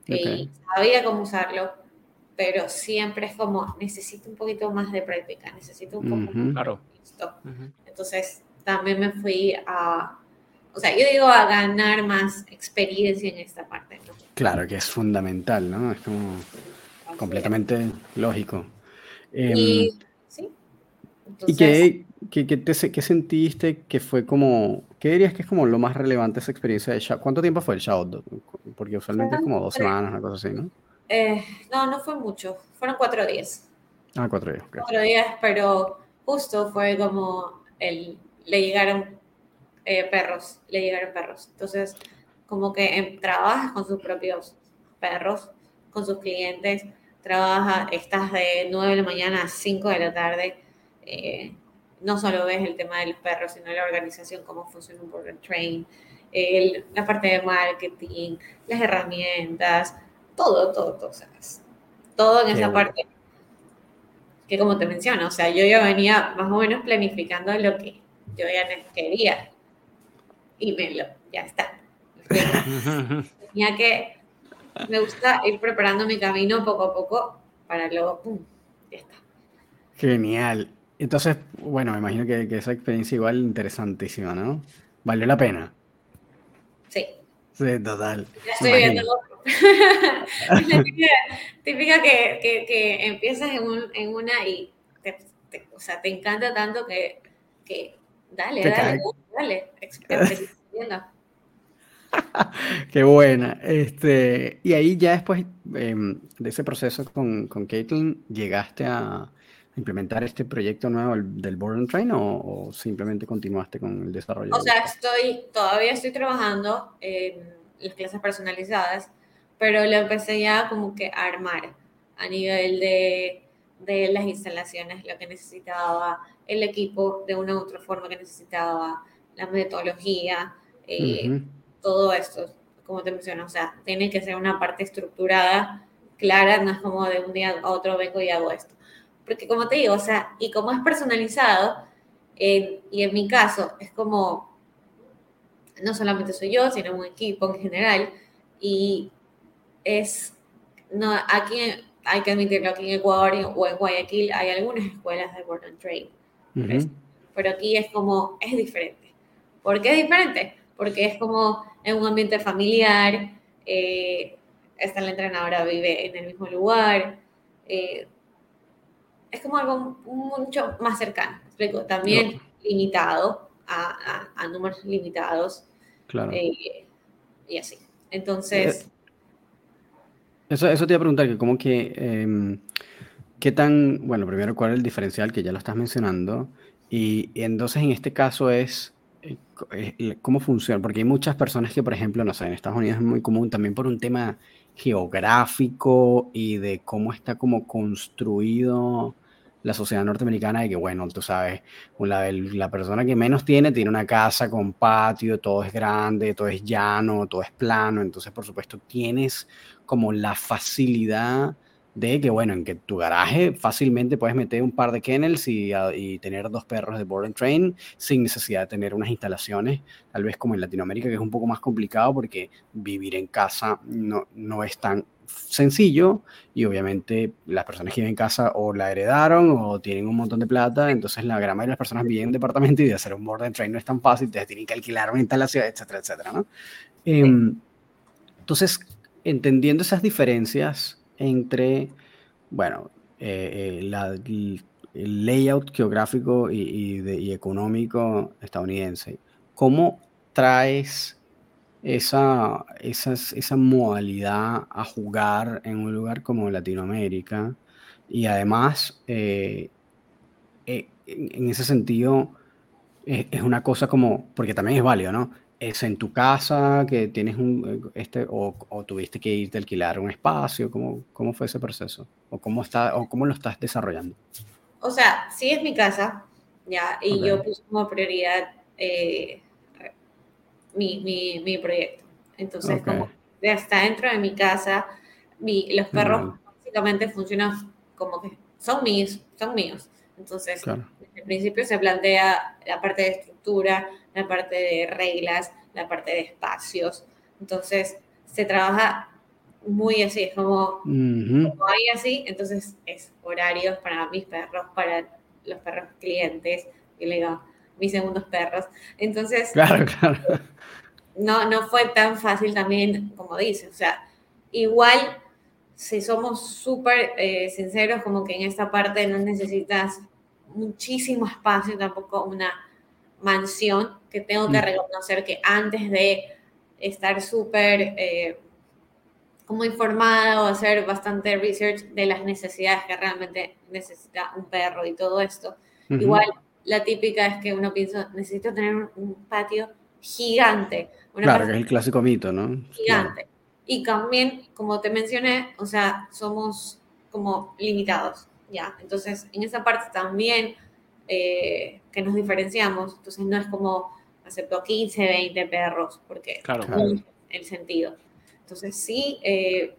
y sabía cómo usarlo, pero siempre es como, necesito un poquito más de práctica, necesito un poco más claro. Entonces, también me fui a, o sea, yo digo a ganar más experiencia en esta parte. Claro, que es fundamental, ¿no? Es como completamente lógico. y, em, ¿sí? ¿Y qué, qué, qué, te, qué sentiste que fue como ¿Qué dirías que es como lo más relevante esa experiencia de Shadow? ¿Cuánto tiempo fue el Shadow? Porque usualmente es como dos semanas, una cosa así, ¿no? Eh, no, no fue mucho. Fueron cuatro días. Ah, cuatro días. Cuatro días, pero justo fue como el, le llegaron eh, perros, le llegaron perros. Entonces, como que em, trabajas con sus propios perros, con sus clientes, trabaja, estás de 9 de la mañana a 5 de la tarde. Eh, no solo ves el tema del perro, sino la organización, cómo funciona un and train, la parte de marketing, las herramientas, todo, todo, todo, ¿sabes? Todo en esa parte que como te menciono, o sea, yo ya venía más o menos planificando lo que yo ya quería y me lo, ya está. Tenía que, me gusta ir preparando mi camino poco a poco para luego, ¡pum!, ya está. Genial. Entonces, bueno, me imagino que, que esa experiencia igual interesantísima, ¿no? ¿Valió la pena? Sí. Total. Ya estoy viendo típica, que, que, que, empiezas en, un, en una y te, o sea, te encanta tanto que, que dale, dale, dale, dale, Qué buena. Este, y ahí ya después em, de ese proceso con, con Caitlin, ¿llegaste a implementar este proyecto nuevo del Board and Train o, simplemente continuaste con el desarrollo? O sea, estoy, todavía estoy trabajando en las clases personalizadas, pero lo empecé ya como que a armar a nivel de, de las instalaciones, lo que necesitaba, el equipo de una u otra forma que necesitaba, la metodología, eh, todo esto, como te menciono, o sea, tiene que ser una parte estructurada, clara, no es como de un día a otro vengo y hago esto. Porque como te digo, o sea, y como es personalizado, y en mi caso es como, no solamente soy yo, sino un equipo en general, y es, no, aquí hay que admitirlo, aquí en Ecuador o en Guayaquil hay algunas escuelas de Board and Train, pero aquí es como, es diferente. ¿Por qué es diferente? Porque es como en un ambiente familiar, eh, esta la entrenadora vive en el mismo lugar, eh, es como algo mucho más cercano, explico, también limitado, a, a, números limitados, claro. Eh, y así. Entonces... Eso, eso te iba a preguntar, que como que, em, ¿qué tan, bueno, primero, cuál es el diferencial, que ya lo estás mencionando, y, entonces en este caso es, eh, eh, ¿cómo funciona? Porque hay muchas personas que, por ejemplo, no sé, en Estados Unidos es muy común también por un tema geográfico y de cómo está como construido la sociedad norteamericana de que, bueno, tú sabes, la, la persona que menos tiene tiene una casa con patio, todo es grande, todo es llano, todo es plano, entonces por supuesto tienes como la facilidad de que, bueno, en que tu garaje fácilmente puedes meter un par de kennels y, y, tener dos perros de board and train sin necesidad de tener unas instalaciones, tal vez como en Latinoamérica, que es un poco más complicado porque vivir en casa no, no es tan sencillo y obviamente las personas que viven en casa o la heredaron o tienen un montón de plata, entonces la gran mayoría de las personas viven en departamento y de hacer un board and train no es tan fácil, tienen que alquilar una instalación, etcétera, etcétera, ¿no? Em, entonces, entendiendo esas diferencias entre, bueno, eh, eh, el layout geográfico y, y económico estadounidense, ¿cómo traes esa, esa, modalidad a jugar en un lugar como Latinoamérica. Y además, eh, en, ese sentido, es, una cosa como, porque también es válido, ¿no? Es en tu casa que tienes un, este, o, o tuviste que irte a alquilar un espacio, ¿cómo, ¿cómo fue ese proceso? ¿O cómo, está, o cómo lo estás desarrollando? O sea, sí es mi casa, ya, y yo puse como prioridad eh, mi, mi, mi proyecto. Entonces, como ya está dentro de mi casa, mi, los perros básicamente funcionan como que son míos, son míos. Entonces, desde el principio se plantea la parte de estructura, la parte de reglas, la parte de espacios. Entonces, se trabaja muy así, es como, como hay así, entonces es horarios para mis perros, para los perros clientes, y le digo, mis segundos perros. Entonces, claro, claro no, no fue tan fácil también, como dice, o sea, igual, si somos súper eh, sinceros, como que en esta parte no necesitas muchísimo espacio, tampoco una mansión, que tengo que mm. reconocer que antes de estar súper eh, como informada o hacer bastante research de las necesidades que realmente necesita un perro y todo esto, igual la típica es que uno piensa, necesito tener un, patio gigante. claro, que es el clásico mito, ¿no? Gigante. Y también, como te mencioné, o sea, somos como limitados, ¿ya? Entonces, en esa parte también eh, que nos diferenciamos, entonces no es como acepto 15, 20 perros, porque claro, el sentido. Entonces, sí, eh,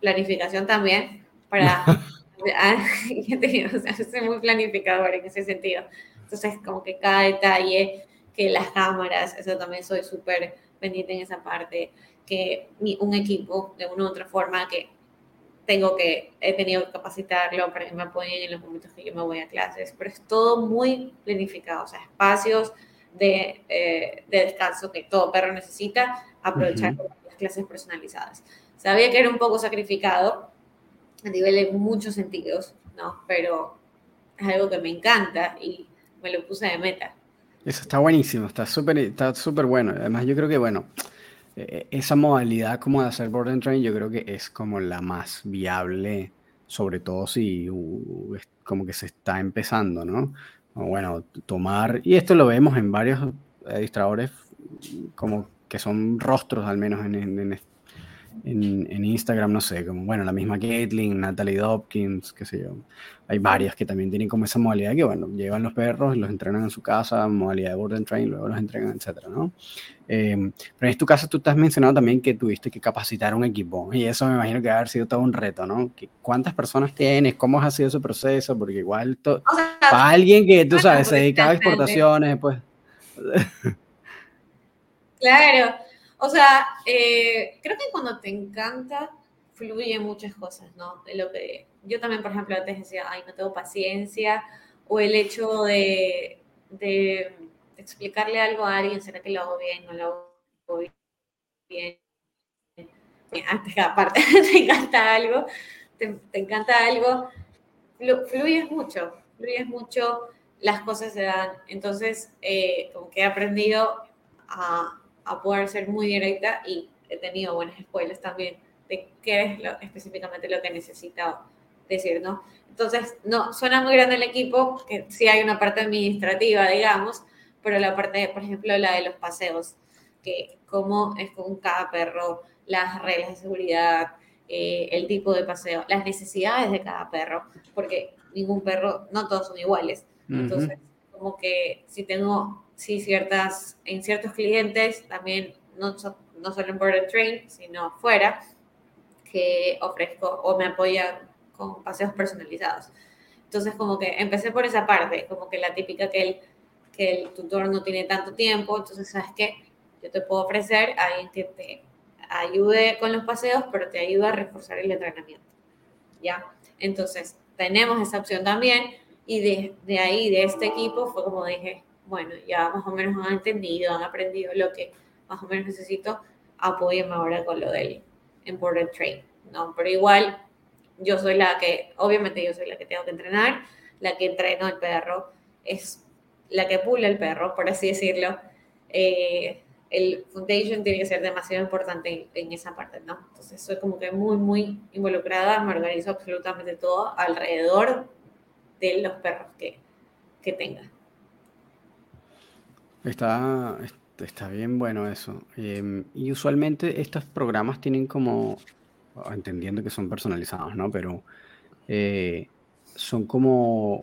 planificación también para... O sea, soy muy planificador en ese sentido. Entonces, como que cada detalle, que las cámaras, eso también soy súper pendiente en esa parte, que un equipo de una u otra forma que tengo que, he tenido que capacitarlo para que me apoyen en los momentos que yo me voy a clases, pero es todo muy planificado, o sea, espacios de, eh, de descanso que todo perro necesita, aprovechar las clases personalizadas. Sabía que era un poco sacrificado a nivel de muchos sentidos, ¿no? Pero es algo que me encanta y me lo puse de meta. Eso está buenísimo, está súper está súper bueno. Además, yo creo que, bueno, esa modalidad como de hacer board and train, yo creo que es como la más viable, sobre todo si como que se está empezando, ¿no? Bueno, tomar, y esto lo vemos en varios administradores como que son rostros al menos en, en, en, Instagram, no sé, como bueno, la misma Caitlyn, Natalie Dopkins, qué sé yo. Hay varias que también tienen como esa modalidad que, bueno, llevan los perros, los entrenan en su casa, modalidad de board and train, luego los entregan, etcétera, ¿no? Em, pero en tu caso tú te has mencionado también que tuviste que capacitar un equipo y eso me imagino que va a haber sido todo un reto, ¿no? ¿Cuántas personas tienes? ¿Cómo ha sido ese proceso? Porque igual, para alguien que, tú sabes, se dedicaba a exportaciones, pues... claro. O sea, eh, creo que cuando te encanta, fluye muchas cosas, ¿no? Lo que yo también, por ejemplo, antes decía, ay, no tengo paciencia, o el hecho de, explicarle algo a alguien, ¿será que lo hago bien? ¿No lo hago bien? Antes, aparte, te encanta algo, te, encanta algo, fluyes mucho, fluyes mucho, las cosas se dan. Entonces, eh, como que he aprendido a a poder ser muy directa y he tenido buenas escuelas también de qué es lo, específicamente lo que necesita decir, ¿no? Entonces, no, suena muy grande el equipo, que sí hay una parte administrativa, digamos, pero la parte, por ejemplo, la de los paseos, que cómo es con cada perro, las reglas de seguridad, eh, el tipo de paseo, las necesidades de cada perro, porque ningún perro, no todos son iguales. Entonces, como que si tengo sí ciertas, en ciertos clientes, también no, no solo en Border Train, sino fuera, que ofrezco o me apoya con paseos personalizados. Entonces, como que empecé por esa parte, como que la típica que el, que el tutor no tiene tanto tiempo, entonces, ¿sabes qué? Yo te puedo ofrecer a alguien que te ayude con los paseos, pero te ayuda a reforzar el entrenamiento. ¿Ya? Entonces, tenemos esa opción también y de, de ahí, de este equipo, fue como dije, bueno, ya más o menos han entendido, han aprendido lo que más o menos necesito, apóyenme ahora con lo del Imported Train, ¿no? Pero igual, yo soy la que, obviamente yo soy la que tengo que entrenar, la que entreno al perro, es la que pula el perro, por así decirlo. Eh, el foundation tiene que ser demasiado importante en, esa parte, ¿no? Entonces soy como que muy, muy involucrada, me organizo absolutamente todo alrededor de los perros que, que tenga. Está, está bien bueno eso. Em, y usualmente estos programas tienen como, entendiendo que son personalizados, ¿no? Pero eh, son como,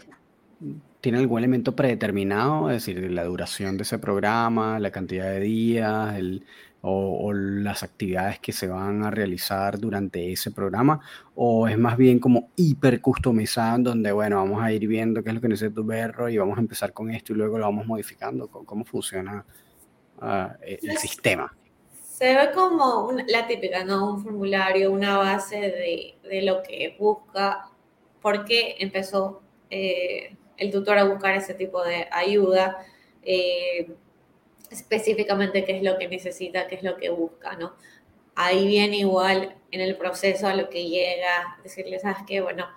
tienen algún elemento predeterminado, es decir, la duración de ese programa, la cantidad de días, el, o, las actividades que se van a realizar durante ese programa, o es más bien como hiper customizado, donde, bueno, vamos a ir viendo qué es lo que necesita tu perro y vamos a empezar con esto y luego lo vamos modificando, cómo, funciona ah, e, el sistema. Se ve como la típica, ¿no? Un formulario, una base de, de lo que busca, por qué empezó eh, el tutor a buscar ese tipo de ayuda. Eh, específicamente qué es lo que necesita, qué es lo que busca, ¿no? Ahí viene igual en el proceso a lo que llega, decirle, ¿sabes qué? Bueno,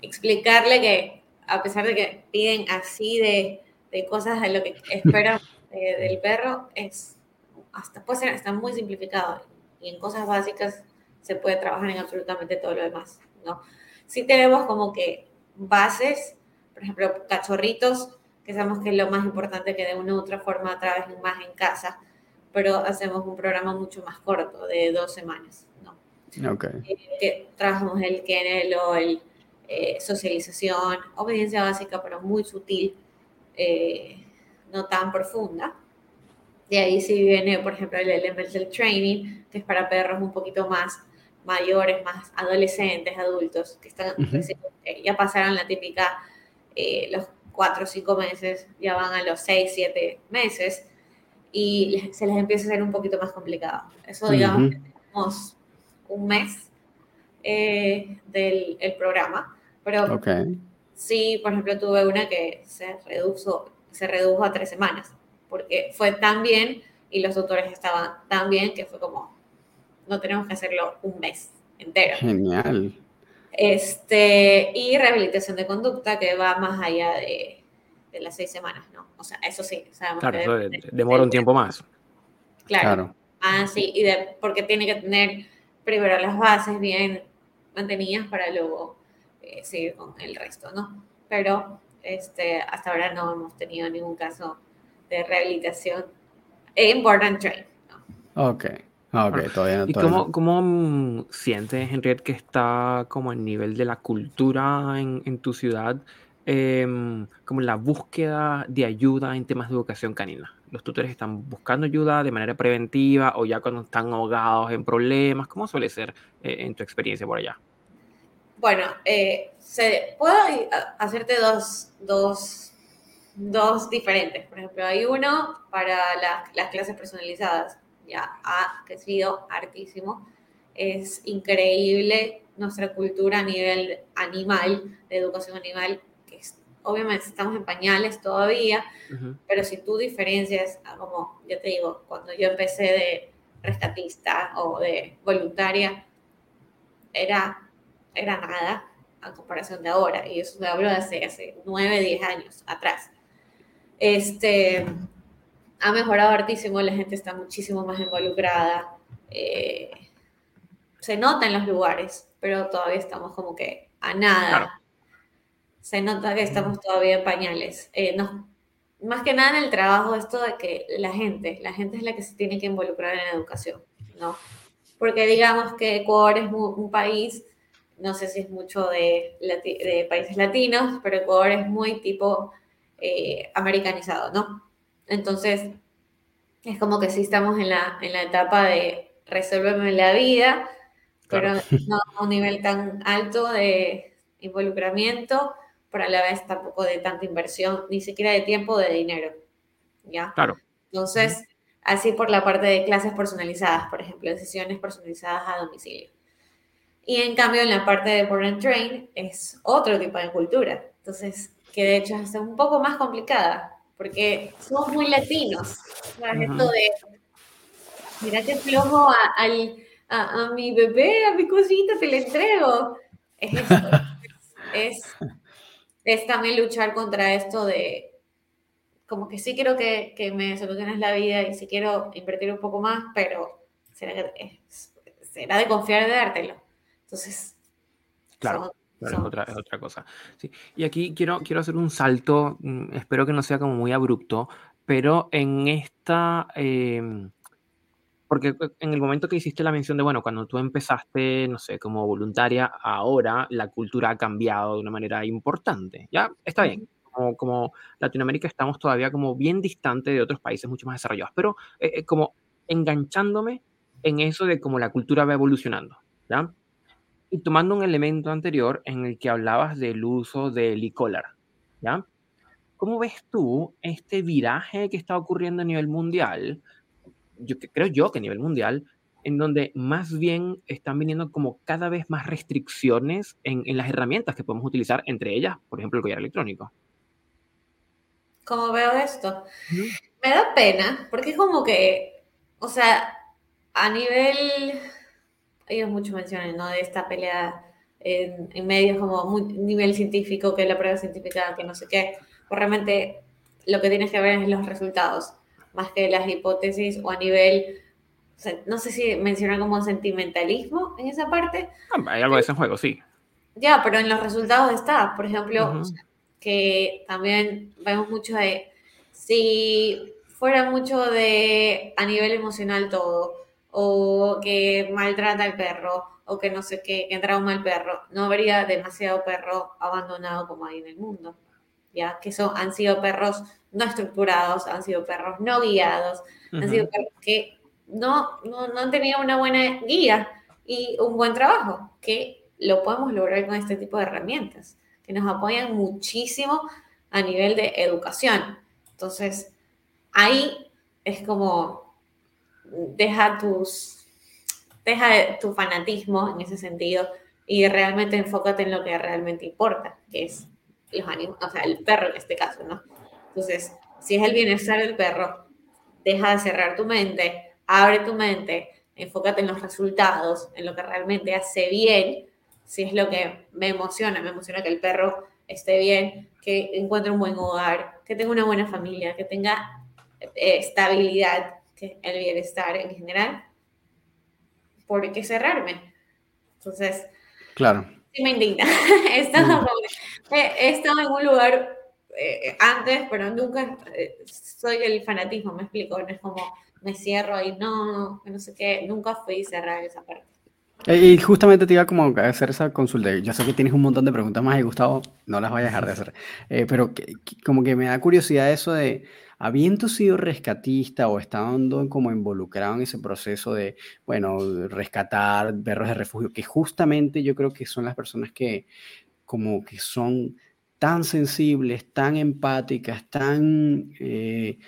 explicarle que a pesar de que piden así de, de cosas de lo que esperan del perro, es hasta puede ser está muy simplificado y en cosas básicas se puede trabajar en absolutamente todo lo demás, ¿no? Sí tenemos como que bases, por ejemplo, cachorritos que sabemos que es lo más importante que de una u otra forma trabajen más en casa, pero hacemos un programa mucho más corto, de dos semanas, ¿no? Ok. Eh, que trabajamos el kennel o el eh, socialización, obediencia básica, pero muy sutil, eh, no tan profunda. De ahí sí viene, por ejemplo, el elemental training, que es para perros un poquito más mayores, más adolescentes, adultos, que están Ujú. creciendo, que ya pasaron la típica, eh, los cuatro o cinco meses, ya van a los seis, siete meses, y se les empieza a hacer un poquito más complicado. Eso, digamos, Ujú. que tenemos un mes eh, del el programa, pero Ok. sí, por ejemplo, tuve una que se redujo, se redujo a tres semanas, porque fue tan bien y los autores estaban tan bien que fue como, no tenemos que hacerlo un mes entero. Genial. Este, y rehabilitación de conducta que va más allá de, de las seis semanas, ¿no? O sea, eso sí, sabemos Claro, que eso de- de- de- demora un tiempo más. Claro. Claro. Ah, sí, y de, porque tiene que tener primero las bases bien mantenidas para luego eh, seguir con el resto, ¿no? Pero este, hasta ahora no hemos tenido ningún caso de rehabilitación e important train. ¿no? Ok. Ok, todavía, ¿Y todavía cómo, no. cómo sientes, Henriette, que está como el nivel de la cultura en, en tu ciudad, em, como la búsqueda de ayuda en temas de educación canina? ¿Los tutores están buscando ayuda de manera preventiva o ya cuando están ahogados en problemas? ¿Cómo suele ser eh, en tu experiencia por allá? Bueno, eh, se, puedo hacerte dos, dos, dos diferentes. Por ejemplo, hay uno para la- las clases personalizadas. Ya ha crecido hartísimo. Es increíble nuestra cultura a nivel animal, de educación animal, que es- obviamente estamos en pañales todavía, Ujú. pero si tú diferencias, como yo te digo, cuando yo empecé de rescatista o de voluntaria, era, era nada a comparación de ahora. Y eso te hablo de hace, hace 9, 10 años atrás. Este, ha mejorado hartísimo, la gente está muchísimo más involucrada. eh, se nota en los lugares, pero todavía estamos como que a nada. Claro. Se nota que estamos todavía en pañales. Eh, más que nada en el trabajo, esto de que la gente, la gente es la que se tiene que involucrar en la educación, ¿no? Porque digamos que Ecuador es un país, no sé si es mucho de países latinos, pero Ecuador es muy tipo eh, americanizado, ¿no? Entonces, es como que sí estamos en la, en la etapa de resolverme la vida, pero no a un nivel tan alto de involucramiento, pero a la vez tampoco de tanta inversión, ni siquiera de tiempo de dinero, ¿ya? Claro. Entonces, así por la parte de clases personalizadas, por ejemplo, de sesiones personalizadas a domicilio. Y en cambio, en la parte de Born and Train es otro tipo de cultura. Entonces, que de hecho es un poco más complicada, porque somos muy latinos. Esto de, mira qué flojo a, al- a, a mi bebé, a mi cosita, te le entrego. Es esto. es, es también luchar contra esto de, como que sí quiero que, que me soluciones la vida y sí quiero invertir un poco más, pero será, que- de confiar de dártelo. Entonces, Claro. Claro, es otra, es otra cosa. Sí. Y aquí quiero, quiero hacer un salto, mm, espero que no sea como muy abrupto, pero en esta, em, porque en el momento que hiciste la mención de, bueno, cuando tú empezaste, no sé, como voluntaria, ahora la cultura ha cambiado de una manera importante, ¿ya? Está bien. Como, como Latinoamérica estamos todavía como bien distante de otros países mucho más desarrollados, pero eh, eh, como enganchándome en eso de cómo la cultura va evolucionando, ¿ya? Y tomando un elemento anterior en el que hablabas del uso del e-collar, ¿ya? ¿Cómo ves tú este viraje que está ocurriendo a nivel mundial? Yo creo yo que a nivel mundial, en donde más bien están viniendo como cada vez más restricciones en, en las herramientas que podemos utilizar, entre ellas, por ejemplo, el collar electrónico. como veo esto, me da pena, porque es como que, o sea, a nivel, ellos mucho mencionan, ¿no? De esta pelea en, en medios como muy, nivel científico, que la prueba científica, que no sé qué, pues realmente lo que tienes que ver es los resultados, más que las hipótesis o a nivel, no sé si mencionan como sentimentalismo en esa parte, Ah, Hay algo de ese juego, sí. ya, pero en los resultados está, por ejemplo, o sea, que también vemos mucho de si fuera mucho de a nivel emocional todo, o que maltrata al perro, o que no sé qué, que trauma al perro, no habría demasiado perro abandonado como hay en el mundo. ¿Ya? Que son, han sido perros no estructurados, han sido perros no guiados, han sido perros que no, no, no han tenido una buena guía y un buen trabajo, que lo podemos lograr con este tipo de herramientas, que nos apoyan muchísimo a nivel de educación. Entonces, ahí es como deja tus deja tu fanatismo en ese sentido y realmente enfócate en lo que realmente importa, que es los animales, o sea, el perro en este caso, ¿no? Entonces, si es el bienestar del perro, deja de cerrar tu mente, abre tu mente, enfócate en los resultados, en lo que realmente hace bien, si es lo que me emociona, me emociona que el perro esté bien, que encuentre un buen hogar, que tenga una buena familia, que tenga eh, estabilidad, que el bienestar en general, ¿por qué cerrarme? Entonces, claro. Sí me indigna. he, estado, he, estado en un lugar eh, antes, pero nunca eh, soy el fanatismo, me explico, no es como me cierro y no, no sé qué, nunca fui cerrar esa parte. Y justamente te iba como a hacer esa consulta. Yo sé que tienes un montón de preguntas más y Gustavo, no las voy a dejar de hacer. Eh, pero como que me da curiosidad eso de, habiendo sido rescatista o estando como involucrado en ese proceso de, bueno, rescatar perros de refugio, que justamente yo creo que son las personas que como que son tan sensibles, tan empáticas, tan... Eh,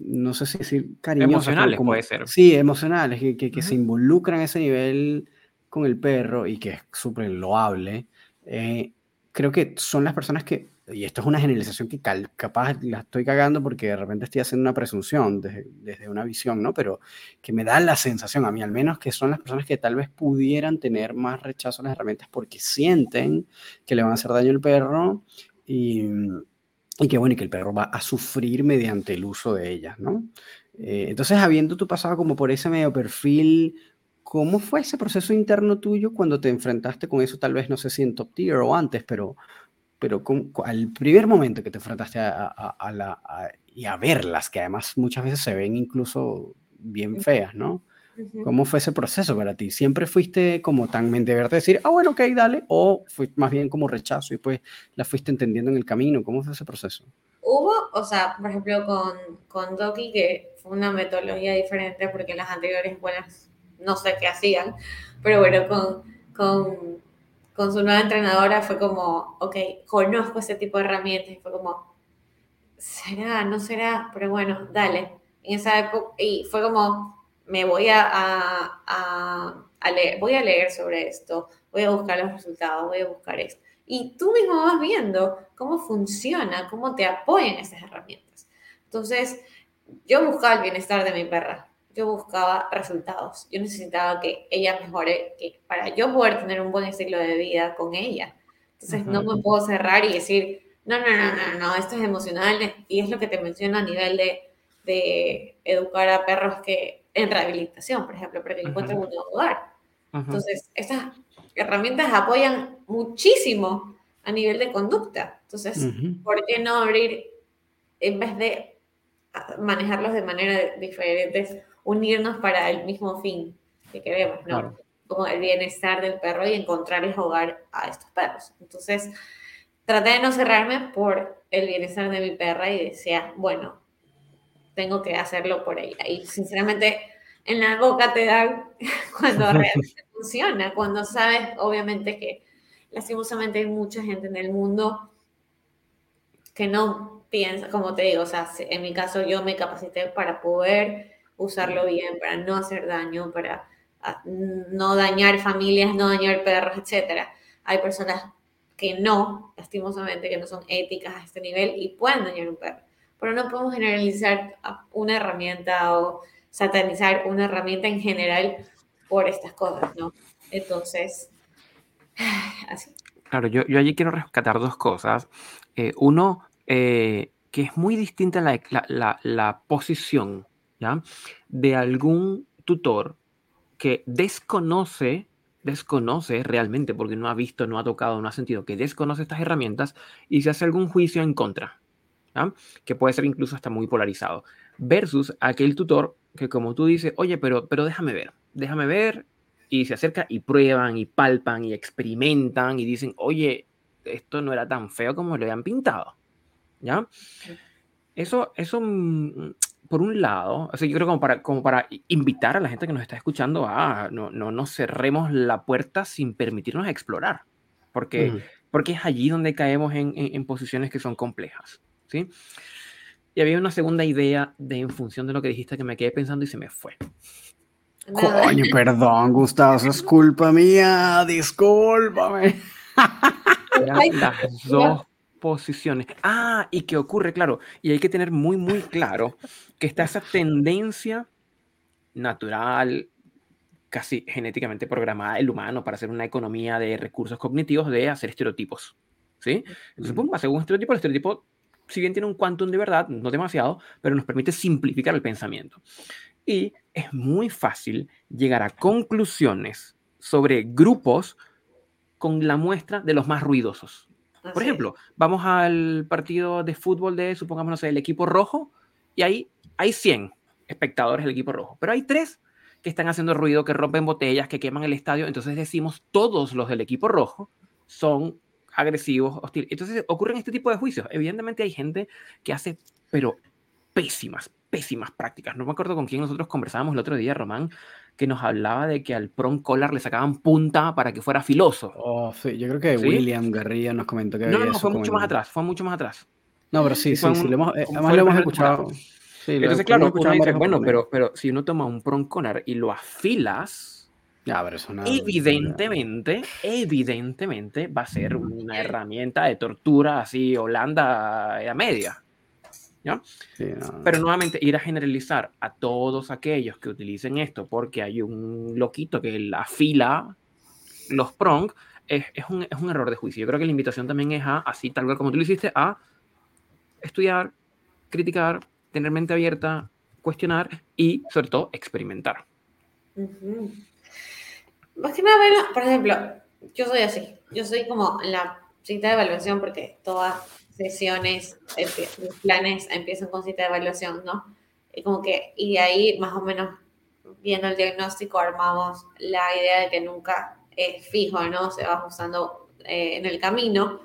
no sé si decir cariñosas. Emocionales puede ser. Sí, emocionales, que, que, se involucran a ese nivel con el perro y que es súper loable, eh, creo que son las personas que, y esto es una generalización que capaz la estoy cagando porque de repente estoy haciendo una presunción desde, desde, una visión, ¿no? Pero que me da la sensación, a mí al menos, que son las personas que tal vez pudieran tener más rechazo a las herramientas porque sienten que le van a hacer daño al perro y, y que bueno, y que el perro va a sufrir mediante el uso de ellas, ¿no? Eh, entonces, habiendo tú pasado como por ese medio perfil ¿Cómo fue ese proceso interno tuyo cuando te enfrentaste con eso? Tal vez no sé si en top tier o antes, pero, pero al primer momento que te enfrentaste a, la, y a verlas, que además muchas veces se ven incluso bien feas, ¿no? ¿Cómo fue ese proceso para ti? ¿Siempre fuiste como tan mente abierta decir, ah, bueno, ok, dale? ¿O fue más bien como rechazo y pues la fuiste entendiendo en el camino? ¿Cómo fue ese proceso? Hubo, o sea, por ejemplo, con, con Doki, que fue una metodología diferente porque las anteriores buenas no sé qué hacían, pero bueno, con, con, con su nueva entrenadora fue como, ok, conozco ese tipo de herramientas y fue como, será, no será, pero bueno, dale. En esa época, y fue como, me voy a, a, leer, voy a leer sobre esto, voy a buscar los resultados, voy a buscar esto. Y tú mismo vas viendo cómo funciona, cómo te apoyan esas herramientas. Entonces, yo buscaba el bienestar de mi perra yo buscaba resultados. Yo necesitaba que ella mejore, que para yo poder tener un buen estilo de vida con ella. Entonces no me puedo cerrar y decir, no, no, no, no, no, esto es emocional y es lo que te menciono a nivel de, de educar a perros que en rehabilitación, por ejemplo, para que encuentren un hogar. Entonces, estas herramientas apoyan muchísimo a nivel de conducta. Entonces, ¿por qué no abrir en vez de manejarlos de manera diferentes unirnos para el mismo fin que queremos, ¿no? Como el bienestar del perro y encontrarles hogar a estos perros. Entonces, traté de no cerrarme por el bienestar de mi perra y decía, bueno, tengo que hacerlo por ella. Y sinceramente, en la boca te dan cuando realmente funciona, cuando sabes, obviamente, que lastimosamente hay mucha gente en el mundo que no piensa, como te digo, o sea, en mi caso yo me capacité para poder usarlo bien, para no hacer daño, para ah, no dañar familias, no dañar perros, etc. Hay personas que no, lastimosamente, que no son éticas a este nivel y pueden dañar un perro. Pero no podemos generalizar una herramienta o satanizar una herramienta en general por estas cosas, ¿no? Entonces, así. Claro, yo, yo allí quiero rescatar dos cosas. Eh, uno, eh, que es muy distinta la, la, la posición de algún tutor que desconoce desconoce realmente, porque no ha visto, no ha tocado, no ha sentido, que desconoce estas herramientas y se hace algún juicio en contra, que puede ser incluso hasta muy polarizado, versus aquel tutor que como tú dices, oye, pero, pero déjame ver, déjame ver, y se acerca y prueban y palpan y experimentan y dicen, oye, esto no era tan feo como lo habían pintado, ¿ya? Eso, eso mm, por un lado, o yo creo como para, como para invitar a la gente que nos está escuchando a no, no nos cerremos la puerta sin permitirnos explorar, porque, porque es allí donde caemos en, en, posiciones que son complejas, ¿sí? Y había una segunda idea de en función de lo que dijiste que me quedé pensando y se me fue. Coño, perdón, Gustavo, eso es culpa mía, discúlpame. las dos posiciones. Ah, y qué ocurre, claro, y hay que tener muy, muy claro que está esa tendencia natural, casi genéticamente programada del humano para hacer una economía de recursos cognitivos de hacer estereotipos. ¿Sí? Entonces, pum, hace un estereotipo, el estereotipo, si bien tiene un quantum de verdad, no demasiado, pero nos permite simplificar el pensamiento. Y es muy fácil llegar a conclusiones sobre grupos con la muestra de los más ruidosos. Por ejemplo, vamos al partido de fútbol de, supongamos, no sé, el equipo rojo, y ahí hay 100 espectadores del equipo rojo, pero hay tres que están haciendo ruido, que rompen botellas, que queman el estadio, entonces decimos todos los del equipo rojo son agresivos, hostiles. Entonces ocurren este tipo de juicios. Evidentemente hay gente que hace, pero pésimas, pésimas prácticas. No me acuerdo con quién nosotros conversábamos el otro día, Román, que nos hablaba de que al prom collar le sacaban punta para que fuera filoso. Oh, sí, yo creo que William Garría nos comentó que No, no, fue mucho más atrás, fue mucho más atrás. No, pero sí, sí, sí, lo hemos, eh, además lo hemos escuchado. Sí, Entonces, claro, uno dice, bueno, pero, pero si uno toma un prom collar y lo afilas, ya, pero eso evidentemente, evidentemente va a ser una herramienta de tortura así Holanda a media. Pero nuevamente, ir a generalizar a todos aquellos que utilicen esto porque hay un loquito que afila los prong, es, es, un, es un error de juicio. Yo creo que la invitación también es a, así tal cual como tú lo hiciste, a estudiar, criticar, tener mente abierta, cuestionar y sobre todo experimentar. Más que nada, bueno, por ejemplo, yo soy así, yo soy como la cita de evaluación porque todas sesiones, planes empiezan con cita de evaluación, ¿no? Y como que, y de ahí más o menos viendo el diagnóstico armamos la idea de que nunca es fijo, ¿no? Se va ajustando eh, en el camino,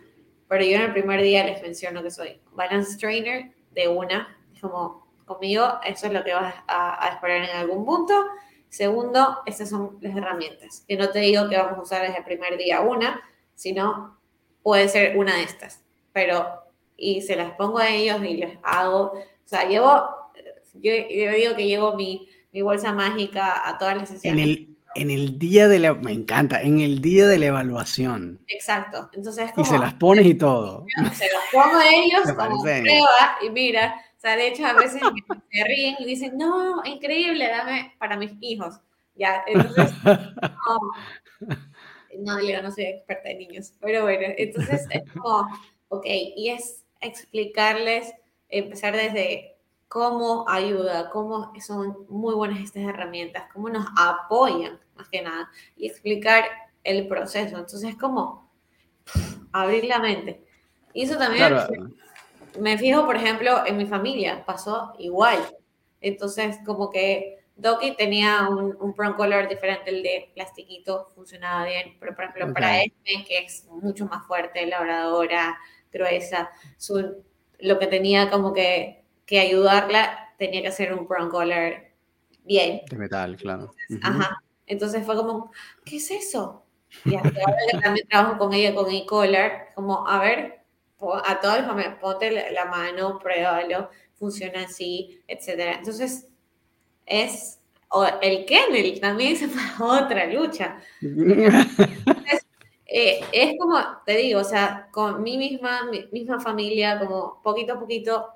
pero yo en el primer día les menciono que soy balance trainer de una, como conmigo, eso es lo que vas a, a esperar en algún punto. Segundo, estas son las herramientas, que no te digo que vamos a usar desde el primer día una, sino puede ser una de estas pero y se las pongo a ellos y les hago, o sea, llevo, yo, digo que llevo mi, mi, bolsa mágica a todas las sesiones. En el, en el día de la, me encanta, en el día de la evaluación. Exacto, entonces como, Y se las pones y todo. Se las pongo a ellos como prueba y mira, o sea, de hecho a veces se ríen y dicen, no, increíble, dame para mis hijos. Ya, entonces, no, no, digo, no soy experta en niños, pero bueno, entonces es como Ok, y es explicarles, empezar desde cómo ayuda, cómo son muy buenas estas herramientas, cómo nos apoyan, más que nada, y explicar el proceso. Entonces, como abrir la mente. Y eso también me fijo, por ejemplo, en mi familia, pasó igual. Entonces, como que Doki tenía un, un color diferente, el de plastiquito funcionaba bien, pero por ejemplo, para Esme, que es mucho más fuerte, la gruesa. Su, lo que tenía como que, que ayudarla tenía que hacer un brown collar bien. De metal, claro. Ajá. Entonces fue como, ¿qué es eso? Y ahora que también trabajo con ella con e-collar, como, a ver, a todos ponte la mano, pruébalo, funciona así, etcétera. Entonces, es, o el kennel también es otra lucha. Entonces, eh, es como, te digo, o sea, con mi misma, mi misma familia, como poquito a poquito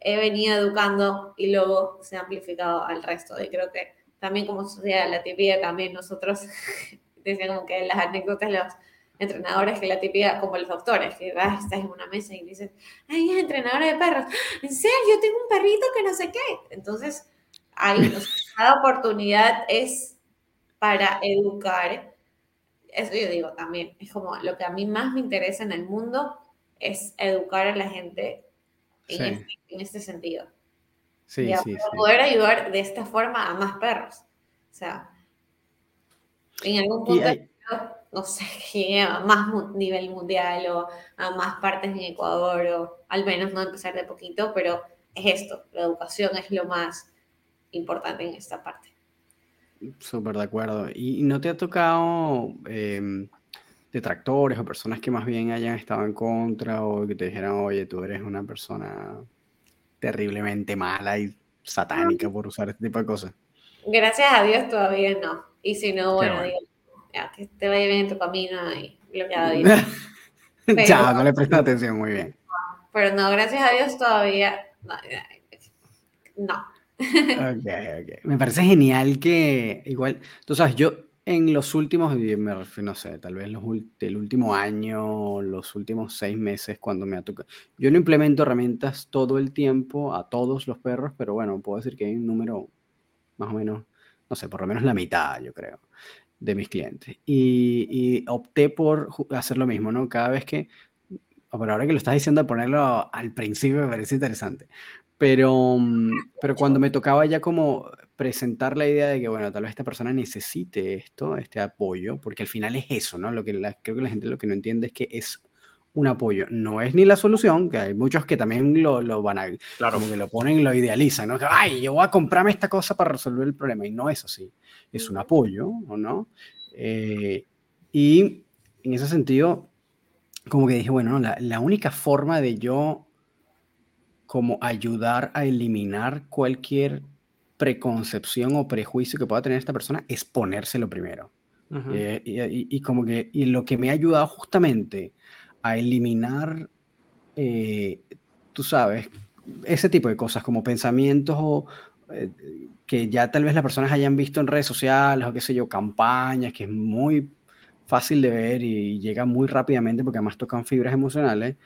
he venido educando y luego se ha amplificado al resto. Y creo que también como sociedad, la tipía también nosotros, decían como que las anécdotas los entrenadores que la tipía, como los doctores, que vas, estás en una mesa y dices, ay, es entrenadora de perros. En serio, yo tengo un perrito que no sé qué. Entonces, ahí, cada oportunidad es para educar eso yo digo también, es como lo que a mí más me interesa en el mundo es educar a la gente en, este, en este, sentido. Sí, sí, Poder ayudar de esta forma a más perros. O sea, en algún punto, no sé, a más nivel mundial o a más partes en Ecuador o al menos no empezar de poquito, pero es esto, la educación es lo más importante en esta parte. Súper de acuerdo. ¿Y no te ha tocado em, detractores o personas que más bien hayan estado en contra o que te dijeran, oye, tú eres una persona terriblemente mala y satánica por usar este tipo de cosas? Gracias a Dios todavía no. Y si no, bueno, Digo, ya, que te vaya bien en tu camino y lo que haga ya, no le prestas atención, muy bien. Pero no, gracias a Dios todavía no. Me parece genial que igual, tú sabes, yo en los últimos, no sé, tal vez los, el último año, los últimos seis meses, cuando me ha tocado. Yo no implemento herramientas todo el tiempo a todos los perros, pero bueno, puedo decir que hay un número más o menos, no sé, por lo menos la mitad, yo creo, de mis clientes. Y, opté por hacer lo mismo, ¿no? Cada vez que, por ahora que lo estás diciendo, ponerlo al principio me parece interesante. Pero, mm, pero cuando me tocaba ya como presentar la idea de que, bueno, tal vez esta persona necesite esto, este apoyo, porque al final es eso, ¿no? Lo que creo que la gente lo que no entiende es que es un apoyo, no es ni la solución, que hay muchos que también lo, lo van a, claro. como que lo ponen, lo idealizan, ¿no? Que, ay, yo voy a comprarme esta cosa para resolver el problema, y no es así, es un apoyo, ¿o no? Eh, y en ese sentido, como que dije, bueno, la, la única forma de yo como ayudar a eliminar cualquier preconcepción o prejuicio que pueda tener esta persona es ponérselo primero. Eh, y, como que y lo que me ha ayudado justamente a eliminar, eh, tú sabes, ese tipo de cosas como pensamientos o, eh, que ya tal vez las personas hayan visto en redes sociales o qué sé yo, campañas, que es muy fácil de ver y llega muy rápidamente porque además tocan fibras emocionales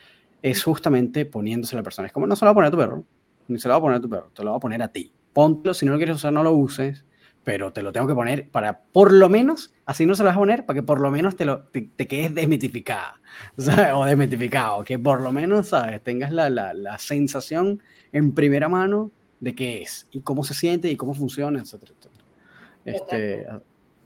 es justamente poniéndose a la persona. Es como, no se lo va a poner a tu perro, ni se lo va a poner a tu perro, te lo va a poner a ti. Póntelo, si no lo quieres usar, no lo uses, pero te lo tengo que poner para, por lo menos, así no se lo vas a poner, para que por lo menos te, lo, te, quedes desmitificada, o desmitificado, que por lo menos, ¿sabes? Tengas la, la, la, sensación en primera mano de qué es, y cómo se siente, y cómo funciona, etc. Este,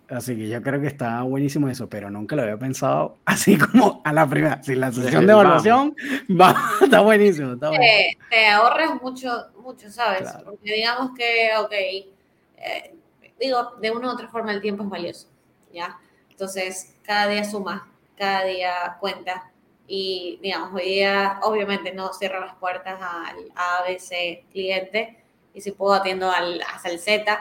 Así que yo creo que está buenísimo eso, pero nunca lo había pensado así como a la primera. Sin la sesión de evaluación, va, está buenísimo. Está Te, ahorras mucho, mucho, ¿sabes? Porque digamos que, ok, eh, digo, de una u otra forma el tiempo es valioso, ¿ya? Entonces, cada día suma, cada día cuenta. Y, digamos, hoy día, obviamente, no cierro las puertas al ABC cliente y si puedo atiendo al, hasta el Z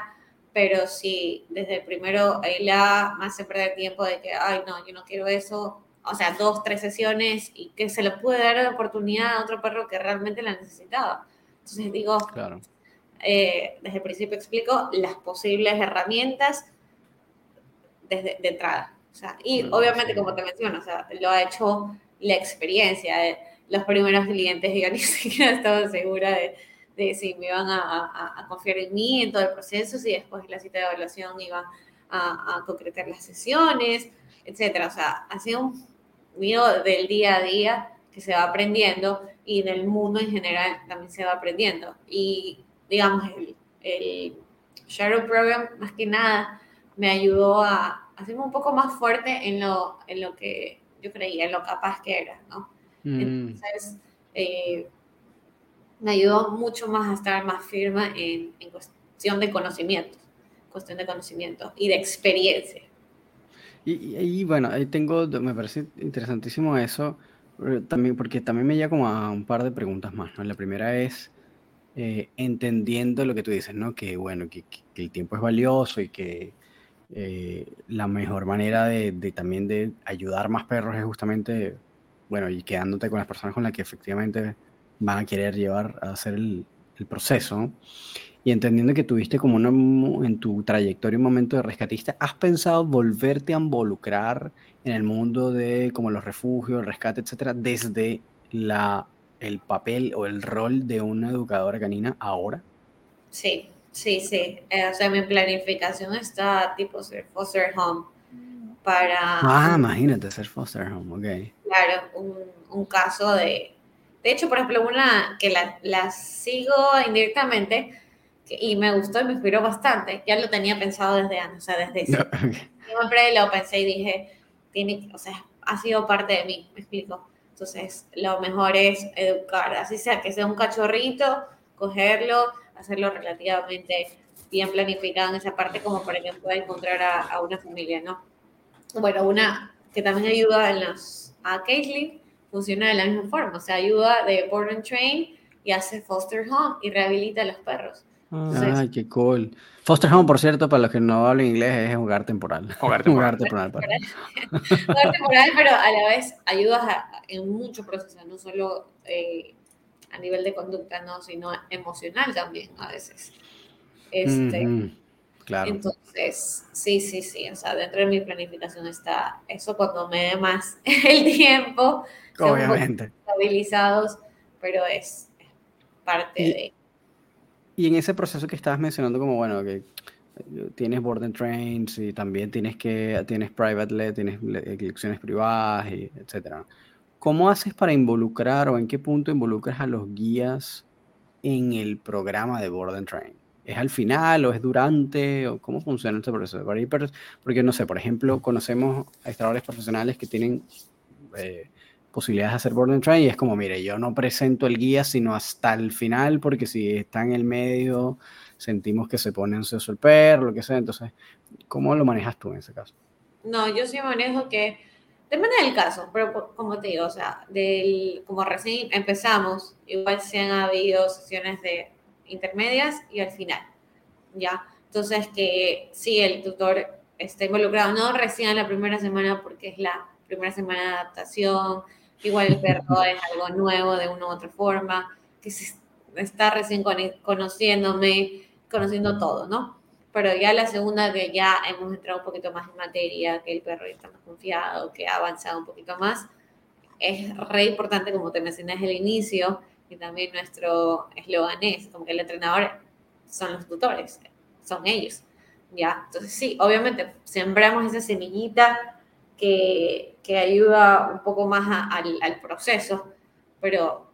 pero si desde el primero ahí la me hace perder tiempo de que, ay, no, yo no quiero eso, o sea, dos, tres sesiones y que se le puede dar la oportunidad a otro perro que realmente la necesitaba. Entonces digo, claro. Eh, desde el principio explico las posibles herramientas desde de entrada. O sea, y mm, obviamente, como te menciono, o sea, lo ha hecho la experiencia. De los primeros clientes, yo ni siquiera estaba segura de, de si me iban a, confiar en mí en todo el proceso, si después de la cita de evaluación iban a, concretar las sesiones, etcétera. O sea, ha sido un mío del día a día que se va aprendiendo y en el mundo en general también se va aprendiendo. Y digamos, el, el Shadow Program más que nada me ayudó a hacerme un poco más fuerte en lo, en lo que yo creía, en lo capaz que era, ¿no? Mm. Entonces, eh, me ayudó mucho más a estar más firme en, en cuestión de conocimiento, cuestión de conocimiento y de experiencia. Y, bueno, ahí tengo, me parece interesantísimo eso, también, porque también me lleva como a un par de preguntas más, ¿no? La primera es eh, entendiendo lo que tú dices, ¿no? Que bueno, que, el tiempo es valioso y que eh, la mejor manera de, de, también de ayudar más perros es justamente, bueno, y quedándote con las personas con las que efectivamente van a querer llevar a hacer el, el proceso. Y entendiendo que tuviste como una, en tu trayectoria un momento de rescatista, ¿has pensado volverte a involucrar en el mundo de como los refugios, el rescate, etcétera, desde la, el papel o el rol de una educadora canina ahora? Sí, sí, sí. Eh, o sea, mi planificación está tipo ser foster home para... Ah, imagínate ser foster home, ok. Claro, un, un caso de... De hecho, por ejemplo, una que la, la sigo indirectamente y me gustó y me inspiró bastante, ya lo tenía pensado desde antes, o sea, desde siempre lo pensé y dije, tiene, o sea, ha sido parte de mí, me explico. Entonces, lo mejor es educar, así sea que sea un cachorrito, cogerlo, hacerlo relativamente bien planificado en esa parte, como para que pueda encontrar a, a una familia, ¿no? Bueno, una que también ayuda en los, a Caitlin, funciona de la misma forma, o sea, ayuda de board and train y hace foster home y rehabilita a los perros. Ay, qué cool. Foster home, por cierto, para los que no hablan inglés, es hogar temporal. Hogar temporal. temporal. hogar temporal, pero a la vez ayudas en muchos procesos, no solo eh, a nivel de conducta, no, sino emocional también a veces. Este, Claro. Entonces, sí, sí, sí, o sea, dentro de mi planificación está eso cuando me dé más el tiempo, Obviamente. estabilizados, pero es parte Y- de... Y en ese proceso que estabas mencionando, como bueno, que eh, tienes board and trains y también tienes que tienes private let, tienes le- lecciones privadas, y etcétera. ¿Cómo haces para involucrar o en qué punto involucras a los guías en el programa de board and train? ¿Es al final o es durante o cómo funciona este proceso? Porque no sé, por ejemplo, conocemos a administradores profesionales que tienen eh, posibilidades de hacer board and train y es como, mire, yo no presento el guía sino hasta el final porque si está en el medio sentimos que se pone ansioso el perro, lo que sea. Entonces, ¿cómo lo manejas tú en ese caso? No, yo sí manejo que... Depende del caso, pero como te digo, o sea, del, como recién empezamos, igual se han habido sesiones de intermedias y al final, ¿ya? Entonces, que sí, el tutor está involucrado, no recién en la primera semana porque es la primera semana de adaptación, igual el perro es algo nuevo de una u otra forma, que se está recién con- conociéndome, conociendo todo, ¿no? Pero ya la segunda que ya hemos entrado un poquito más en materia, que el perro ya está más confiado, que ha avanzado un poquito más, es re importante, como te mencioné el inicio, y también nuestro eslogan es, como que el entrenador son los tutores, son ellos, ¿ya? Entonces sí, obviamente sembramos esa semillita que, que ayuda un poco más a- al, al proceso, pero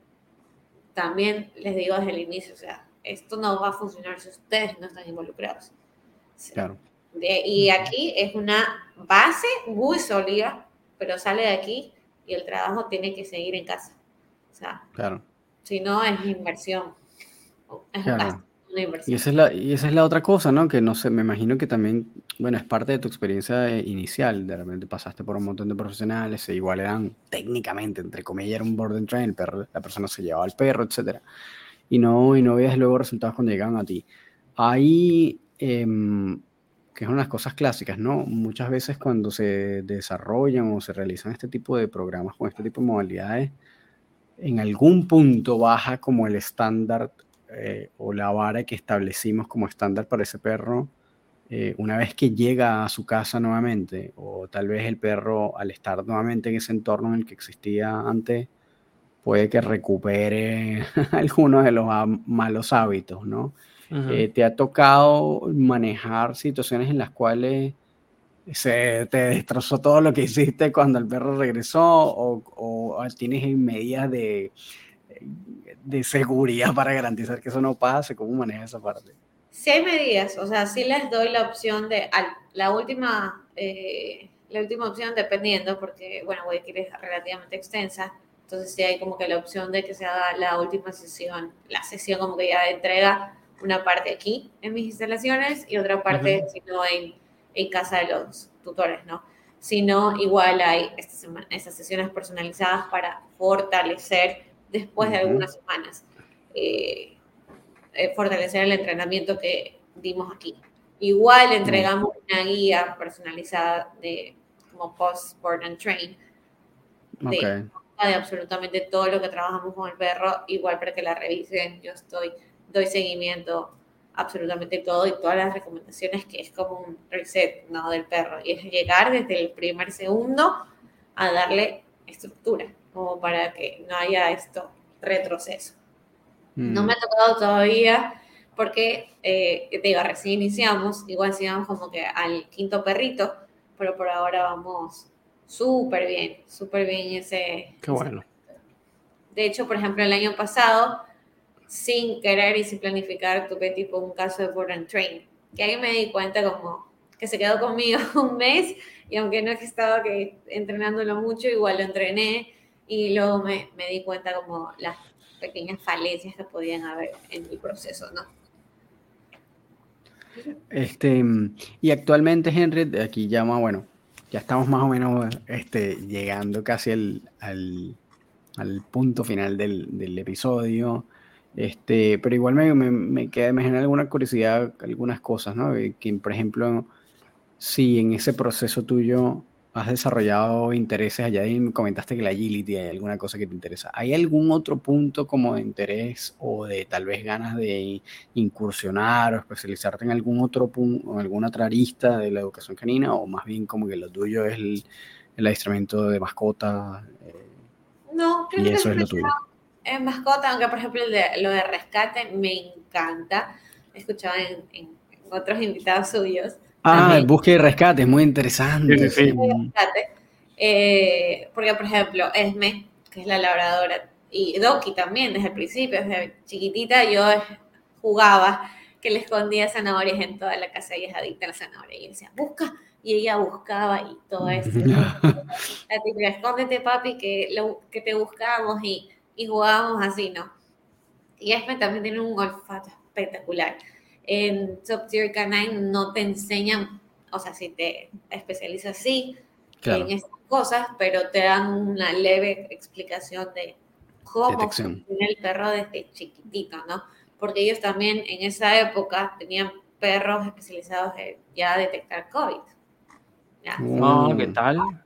también les digo desde el inicio, o sea, esto no va a funcionar si ustedes no están involucrados. Claro. De- y aquí es una base muy sólida, pero sale de aquí y el trabajo tiene que seguir en casa. O sea, Claro. Si no es inversión. Es Claro. una Y inversión. esa, es la, y esa es la otra cosa, ¿no? Que no sé, me imagino que también, bueno, es parte de tu experiencia eh, inicial. De repente pasaste por un montón de profesionales, e igual eran técnicamente, entre comillas, era un board and train, el perro, la persona se llevaba al perro, etcétera. Y no, y no veías luego resultados cuando llegaban a ti. Ahí, em, que es una de las cosas clásicas, ¿no? Muchas veces cuando se desarrollan o se realizan este tipo de programas con este tipo de modalidades, en algún punto baja como el estándar eh, o la vara que establecimos como estándar para ese perro eh, una vez que llega a su casa nuevamente, o tal vez el perro al estar nuevamente en ese entorno en el que existía antes, puede que recupere algunos de los malos hábitos, ¿no? Eh, ¿Te ha tocado manejar situaciones en las cuales se te destrozó todo lo que hiciste cuando el perro regresó o, o tienes medidas de, de seguridad para garantizar que eso no pase? ¿Cómo manejas esa parte? Si hay medidas, o sea, sí les doy la opción de, la última, eh, la última opción dependiendo, porque, bueno, Guayaquil es relativamente extensa, entonces sí hay como que la opción de que se haga la última sesión, la sesión como que ya entrega una parte aquí en mis instalaciones y otra parte, si no, en, en casa de los tutores, ¿no? Si no, igual hay esta semana, estas sesiones personalizadas para fortalecer después de algunas semanas. eh, eh, fortalecer el entrenamiento que dimos aquí. Igual entregamos una guía personalizada de como post board and train de absolutamente todo lo que trabajamos con el perro, igual para que la revisen. Yo estoy, doy seguimiento absolutamente todo y todas las recomendaciones que es como un reset ¿no? del perro. Y es llegar desde el primer segundo a darle estructura, como para que no haya esto retroceso. No Mm, me ha tocado todavía porque, eh, digo, recién iniciamos, igual sigamos como que al quinto perrito, pero por ahora vamos súper bien, súper bien ese... Qué bueno. De hecho, por ejemplo, el año pasado, sin querer y sin planificar, tuve tipo un caso de and Train, que ahí me di cuenta como que se quedó conmigo un mes y aunque no he estado que entrenándolo mucho, igual lo entrené y luego me, me di cuenta como las pequeñas falencias que podían haber en mi proceso, ¿no? Este, y actualmente, Henry, aquí llama, bueno, ya estamos más o menos este, llegando casi al, al, al punto final del, del, episodio. Este, pero igual me, me, me, queda, me genera alguna curiosidad, algunas cosas, ¿no? Que, por ejemplo, si en ese proceso tuyo has desarrollado intereses allá y me comentaste que la agility hay alguna cosa que te interesa. ¿Hay algún otro punto como de interés o de tal vez ganas de incursionar o especializarte en algún otro punto, en alguna otra arista de la educación canina o más bien como que lo tuyo es el, el adiestramiento de mascota? Eh, no, creo y que eso es lo tuyo. Es mascota, aunque por ejemplo de, lo de rescate me encanta. He escuchado en, en otros invitados suyos Ah, el búsqueda y rescate, es muy interesante. Sí, sí. Eh, porque, por ejemplo, Esme, que es la labradora, y Doki también, desde el principio, desde chiquitita, yo jugaba que le escondía zanahorias en toda la casa y es adicta a la zanahoria. Y decía, busca, y ella buscaba y todo eso. la típica, escóndete, papi, que, lo, que te buscamos y, y jugábamos así, ¿no? Y Esme también tiene un olfato espectacular en Top Tier Canine no te enseñan, o sea, si te especializas sí en estas cosas, pero te dan una leve explicación de cómo funciona el perro desde chiquitito, ¿no? Porque ellos también en esa época tenían perros especializados en ya detectar COVID. ¿ya? Oh, ¿qué tal?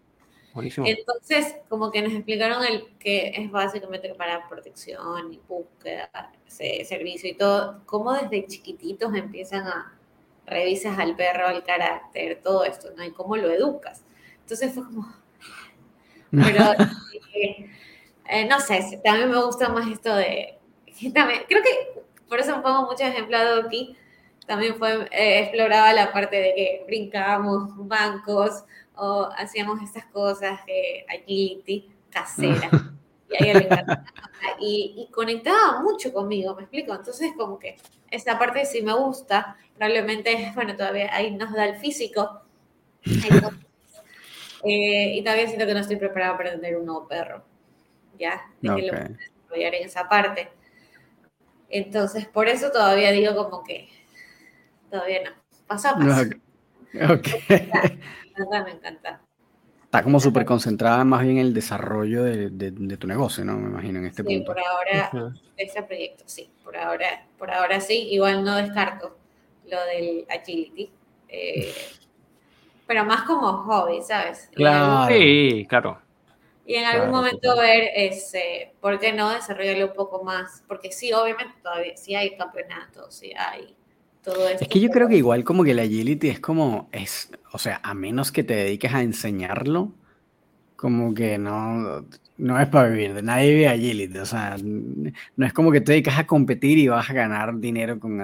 Entonces, como que nos explicaron el que es básicamente para protección y búsqueda, servicio y todo, cómo desde chiquititos empiezan a revisas al perro, al carácter, todo esto, ¿no? Y cómo lo educas. Entonces fue como... Pero, eh, eh, no sé, también me gusta más esto de... También, creo que por eso pongo muchos ejemplos aquí. También fue, eh, exploraba la parte de que brincábamos bancos o hacíamos estas cosas de agility casera. y, a le y, y, conectaba mucho conmigo, ¿me explico? Entonces, como que esa parte sí me gusta, probablemente, bueno, todavía ahí nos da el físico. eh, y todavía siento que no estoy preparada para tener un nuevo perro. ¿Ya? De que lo desarrollar en esa parte. Entonces, por eso todavía digo como que todavía no. Paso a paso. Ok. me encanta. Está como súper concentrada más bien en el desarrollo de, de, tu negocio, ¿no? Me imagino en este sí, punto. por ahora, ese proyecto, sí. Por ahora, por ahora sí. Igual no descarto lo del agility. Eh, pero más como hobby, ¿sabes? Claro. Sí, claro. Y en algún claro, momento claro. ver ese, ¿por qué no desarrollarlo un poco más? Porque sí, obviamente todavía sí hay campeonatos, sí hay todo esto. Es que yo creo que igual como que la agility es como, es, o sea, a menos que te dediques a enseñarlo, como que no, no es para vivir, de nadie vive agility, o sea, no es como que te dedicas a competir y vas a ganar dinero con,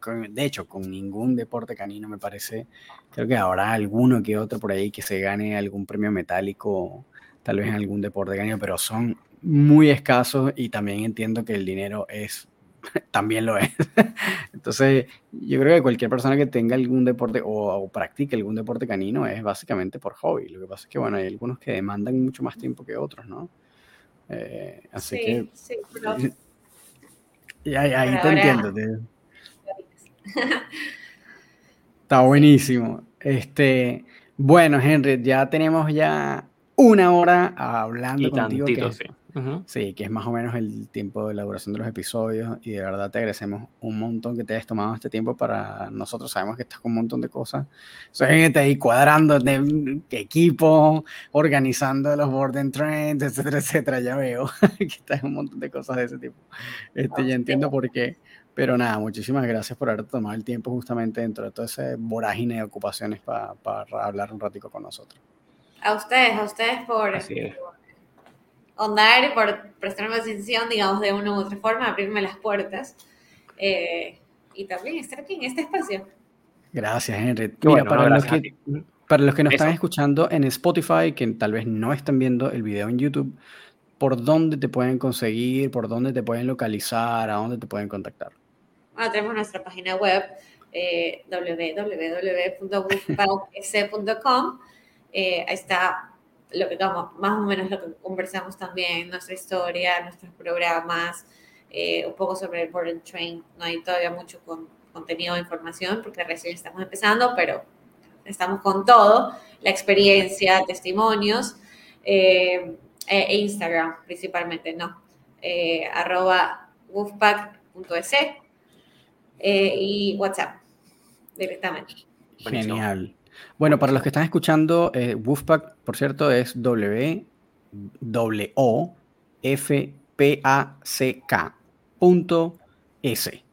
con, de hecho, con ningún deporte canino me parece, creo que habrá alguno que otro por ahí que se gane algún premio metálico, tal vez en algún deporte canino, pero son muy escasos y también entiendo que el dinero es también lo es. Entonces, yo creo que cualquier persona que tenga algún deporte o, o, practique algún deporte canino es básicamente por hobby. Lo que pasa es que, bueno, hay algunos que demandan mucho más tiempo que otros, ¿no? Eh, así sí, que... Sí, pero... Y ahí, ahí te ahora... entiendo. Te... Está buenísimo. Este, bueno, Henry, ya tenemos ya una hora hablando y contigo. Tantito, que... sí. Uh -huh. Sí, que es más o menos el tiempo de elaboración de los episodios y de verdad te agradecemos un montón que te hayas tomado este tiempo para nosotros. Sabemos que estás con un montón de cosas. Soy gente ahí cuadrando de equipo, organizando los board and trends, etcétera, etcétera. Ya veo que estás un montón de cosas de ese tipo. Este, ya entiendo por qué. Pero nada, muchísimas gracias por haber tomado el tiempo justamente dentro de todo ese vorágine de ocupaciones para, para hablar un ratico con nosotros. A ustedes, a ustedes por, ondar, por prestarme atención, digamos, de una u otra forma, abrirme las puertas eh, y también estar aquí en este espacio. Gracias, Henry. Mira, bueno, para, no, los que, Para los que nos están Eso. escuchando en Spotify, que tal vez no están viendo el video en YouTube, ¿por dónde te pueden conseguir? ¿Por dónde te pueden localizar? ¿A dónde te pueden contactar? Bueno, tenemos nuestra página web eh, www.wolfpackec.com. Eh, ahí está lo que como, más o menos lo que conversamos también, nuestra historia, nuestros programas, eh, un poco sobre el Board and Train. No hay todavía mucho con, contenido de información porque recién estamos empezando, pero estamos con todo, la experiencia, testimonios, eh, e Instagram principalmente, ¿no? Eh, arroba wolfpack.es eh, y WhatsApp directamente. Genial. Bueno, para los que están escuchando, eh, Wolfpack, por cierto, es W O F P A C K.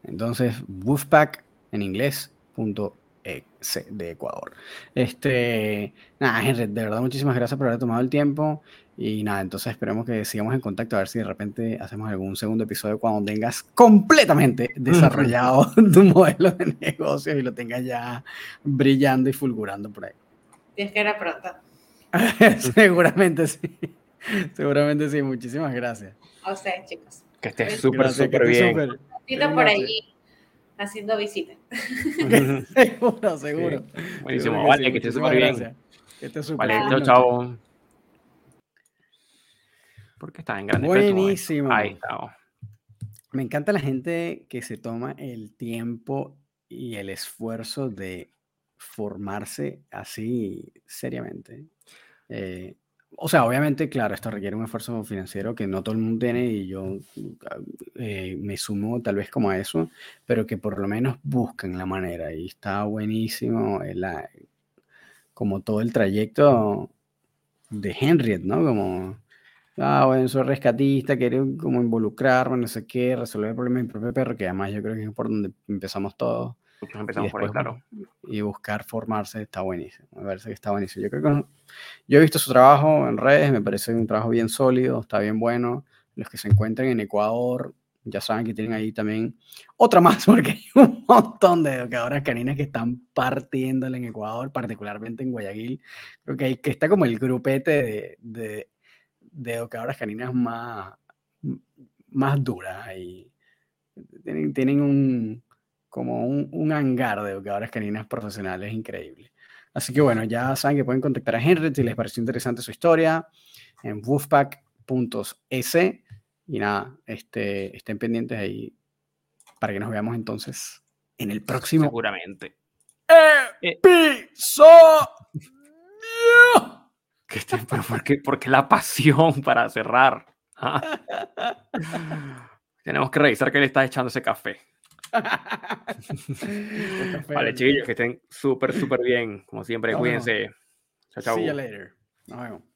Entonces, Wolfpack en inglés punto S de Ecuador. Este, nada, Henry, de verdad, muchísimas gracias por haber tomado el tiempo. Y nada, entonces esperemos que sigamos en contacto a ver si de repente hacemos algún segundo episodio cuando tengas completamente desarrollado tu modelo de negocio y lo tengas ya brillando y fulgurando por ahí. Tienes que era pronto. Seguramente sí. Seguramente sí. Muchísimas gracias. A ustedes, chicos. Que estés súper, súper bien. Tito por allí haciendo visitas. Seguro, seguro. Buenísimo. Seguro Vale, sí. que estés Muchísimas súper bien. gracias. Que estés súper Vale, bien. chao, chao. Porque está en grande. Buenísimo. Ahí está. Me encanta la gente que se toma el tiempo y el esfuerzo de formarse así seriamente. Eh, o sea, obviamente, claro, esto requiere un esfuerzo financiero que no todo el mundo tiene y yo eh, me sumo tal vez como a eso, pero que por lo menos buscan la manera y está buenísimo la- como todo el trayecto de Henriette, ¿no? Como, ah, bueno, soy rescatista, quiero como involucrarme, no sé qué, resolver el problema de mi propio perro, que además yo creo que es por donde empezamos todos Nosotros empezamos por ahí, después, claro. y buscar formarse está buenísimo. Me parece que está buenísimo. Yo creo que yo he visto su trabajo en redes, me parece un trabajo bien sólido, está bien bueno. Los que se encuentran en Ecuador ya saben que tienen ahí también otra más, porque hay un montón de educadoras caninas que están partiéndole en Ecuador, particularmente en Guayaquil. Creo que, hay, que está como el grupete de, de, de educadoras caninas más, más duras y tienen, tienen un, como un, un hangar de educadoras caninas profesionales increíble. Así que bueno, ya saben que pueden contactar a Henry si les pareció interesante su historia en wolfpack.es y nada, este, estén pendientes ahí para que nos veamos entonces en el próximo Seguramente. episodio. Que pero ¿por qué, por qué la pasión para cerrar? Ah. Tenemos que revisar que le está echando ese café. Vale, chiquillos, que estén súper, súper bien. Como siempre, cuídense. Chao, chao. See you later. Nos vemos.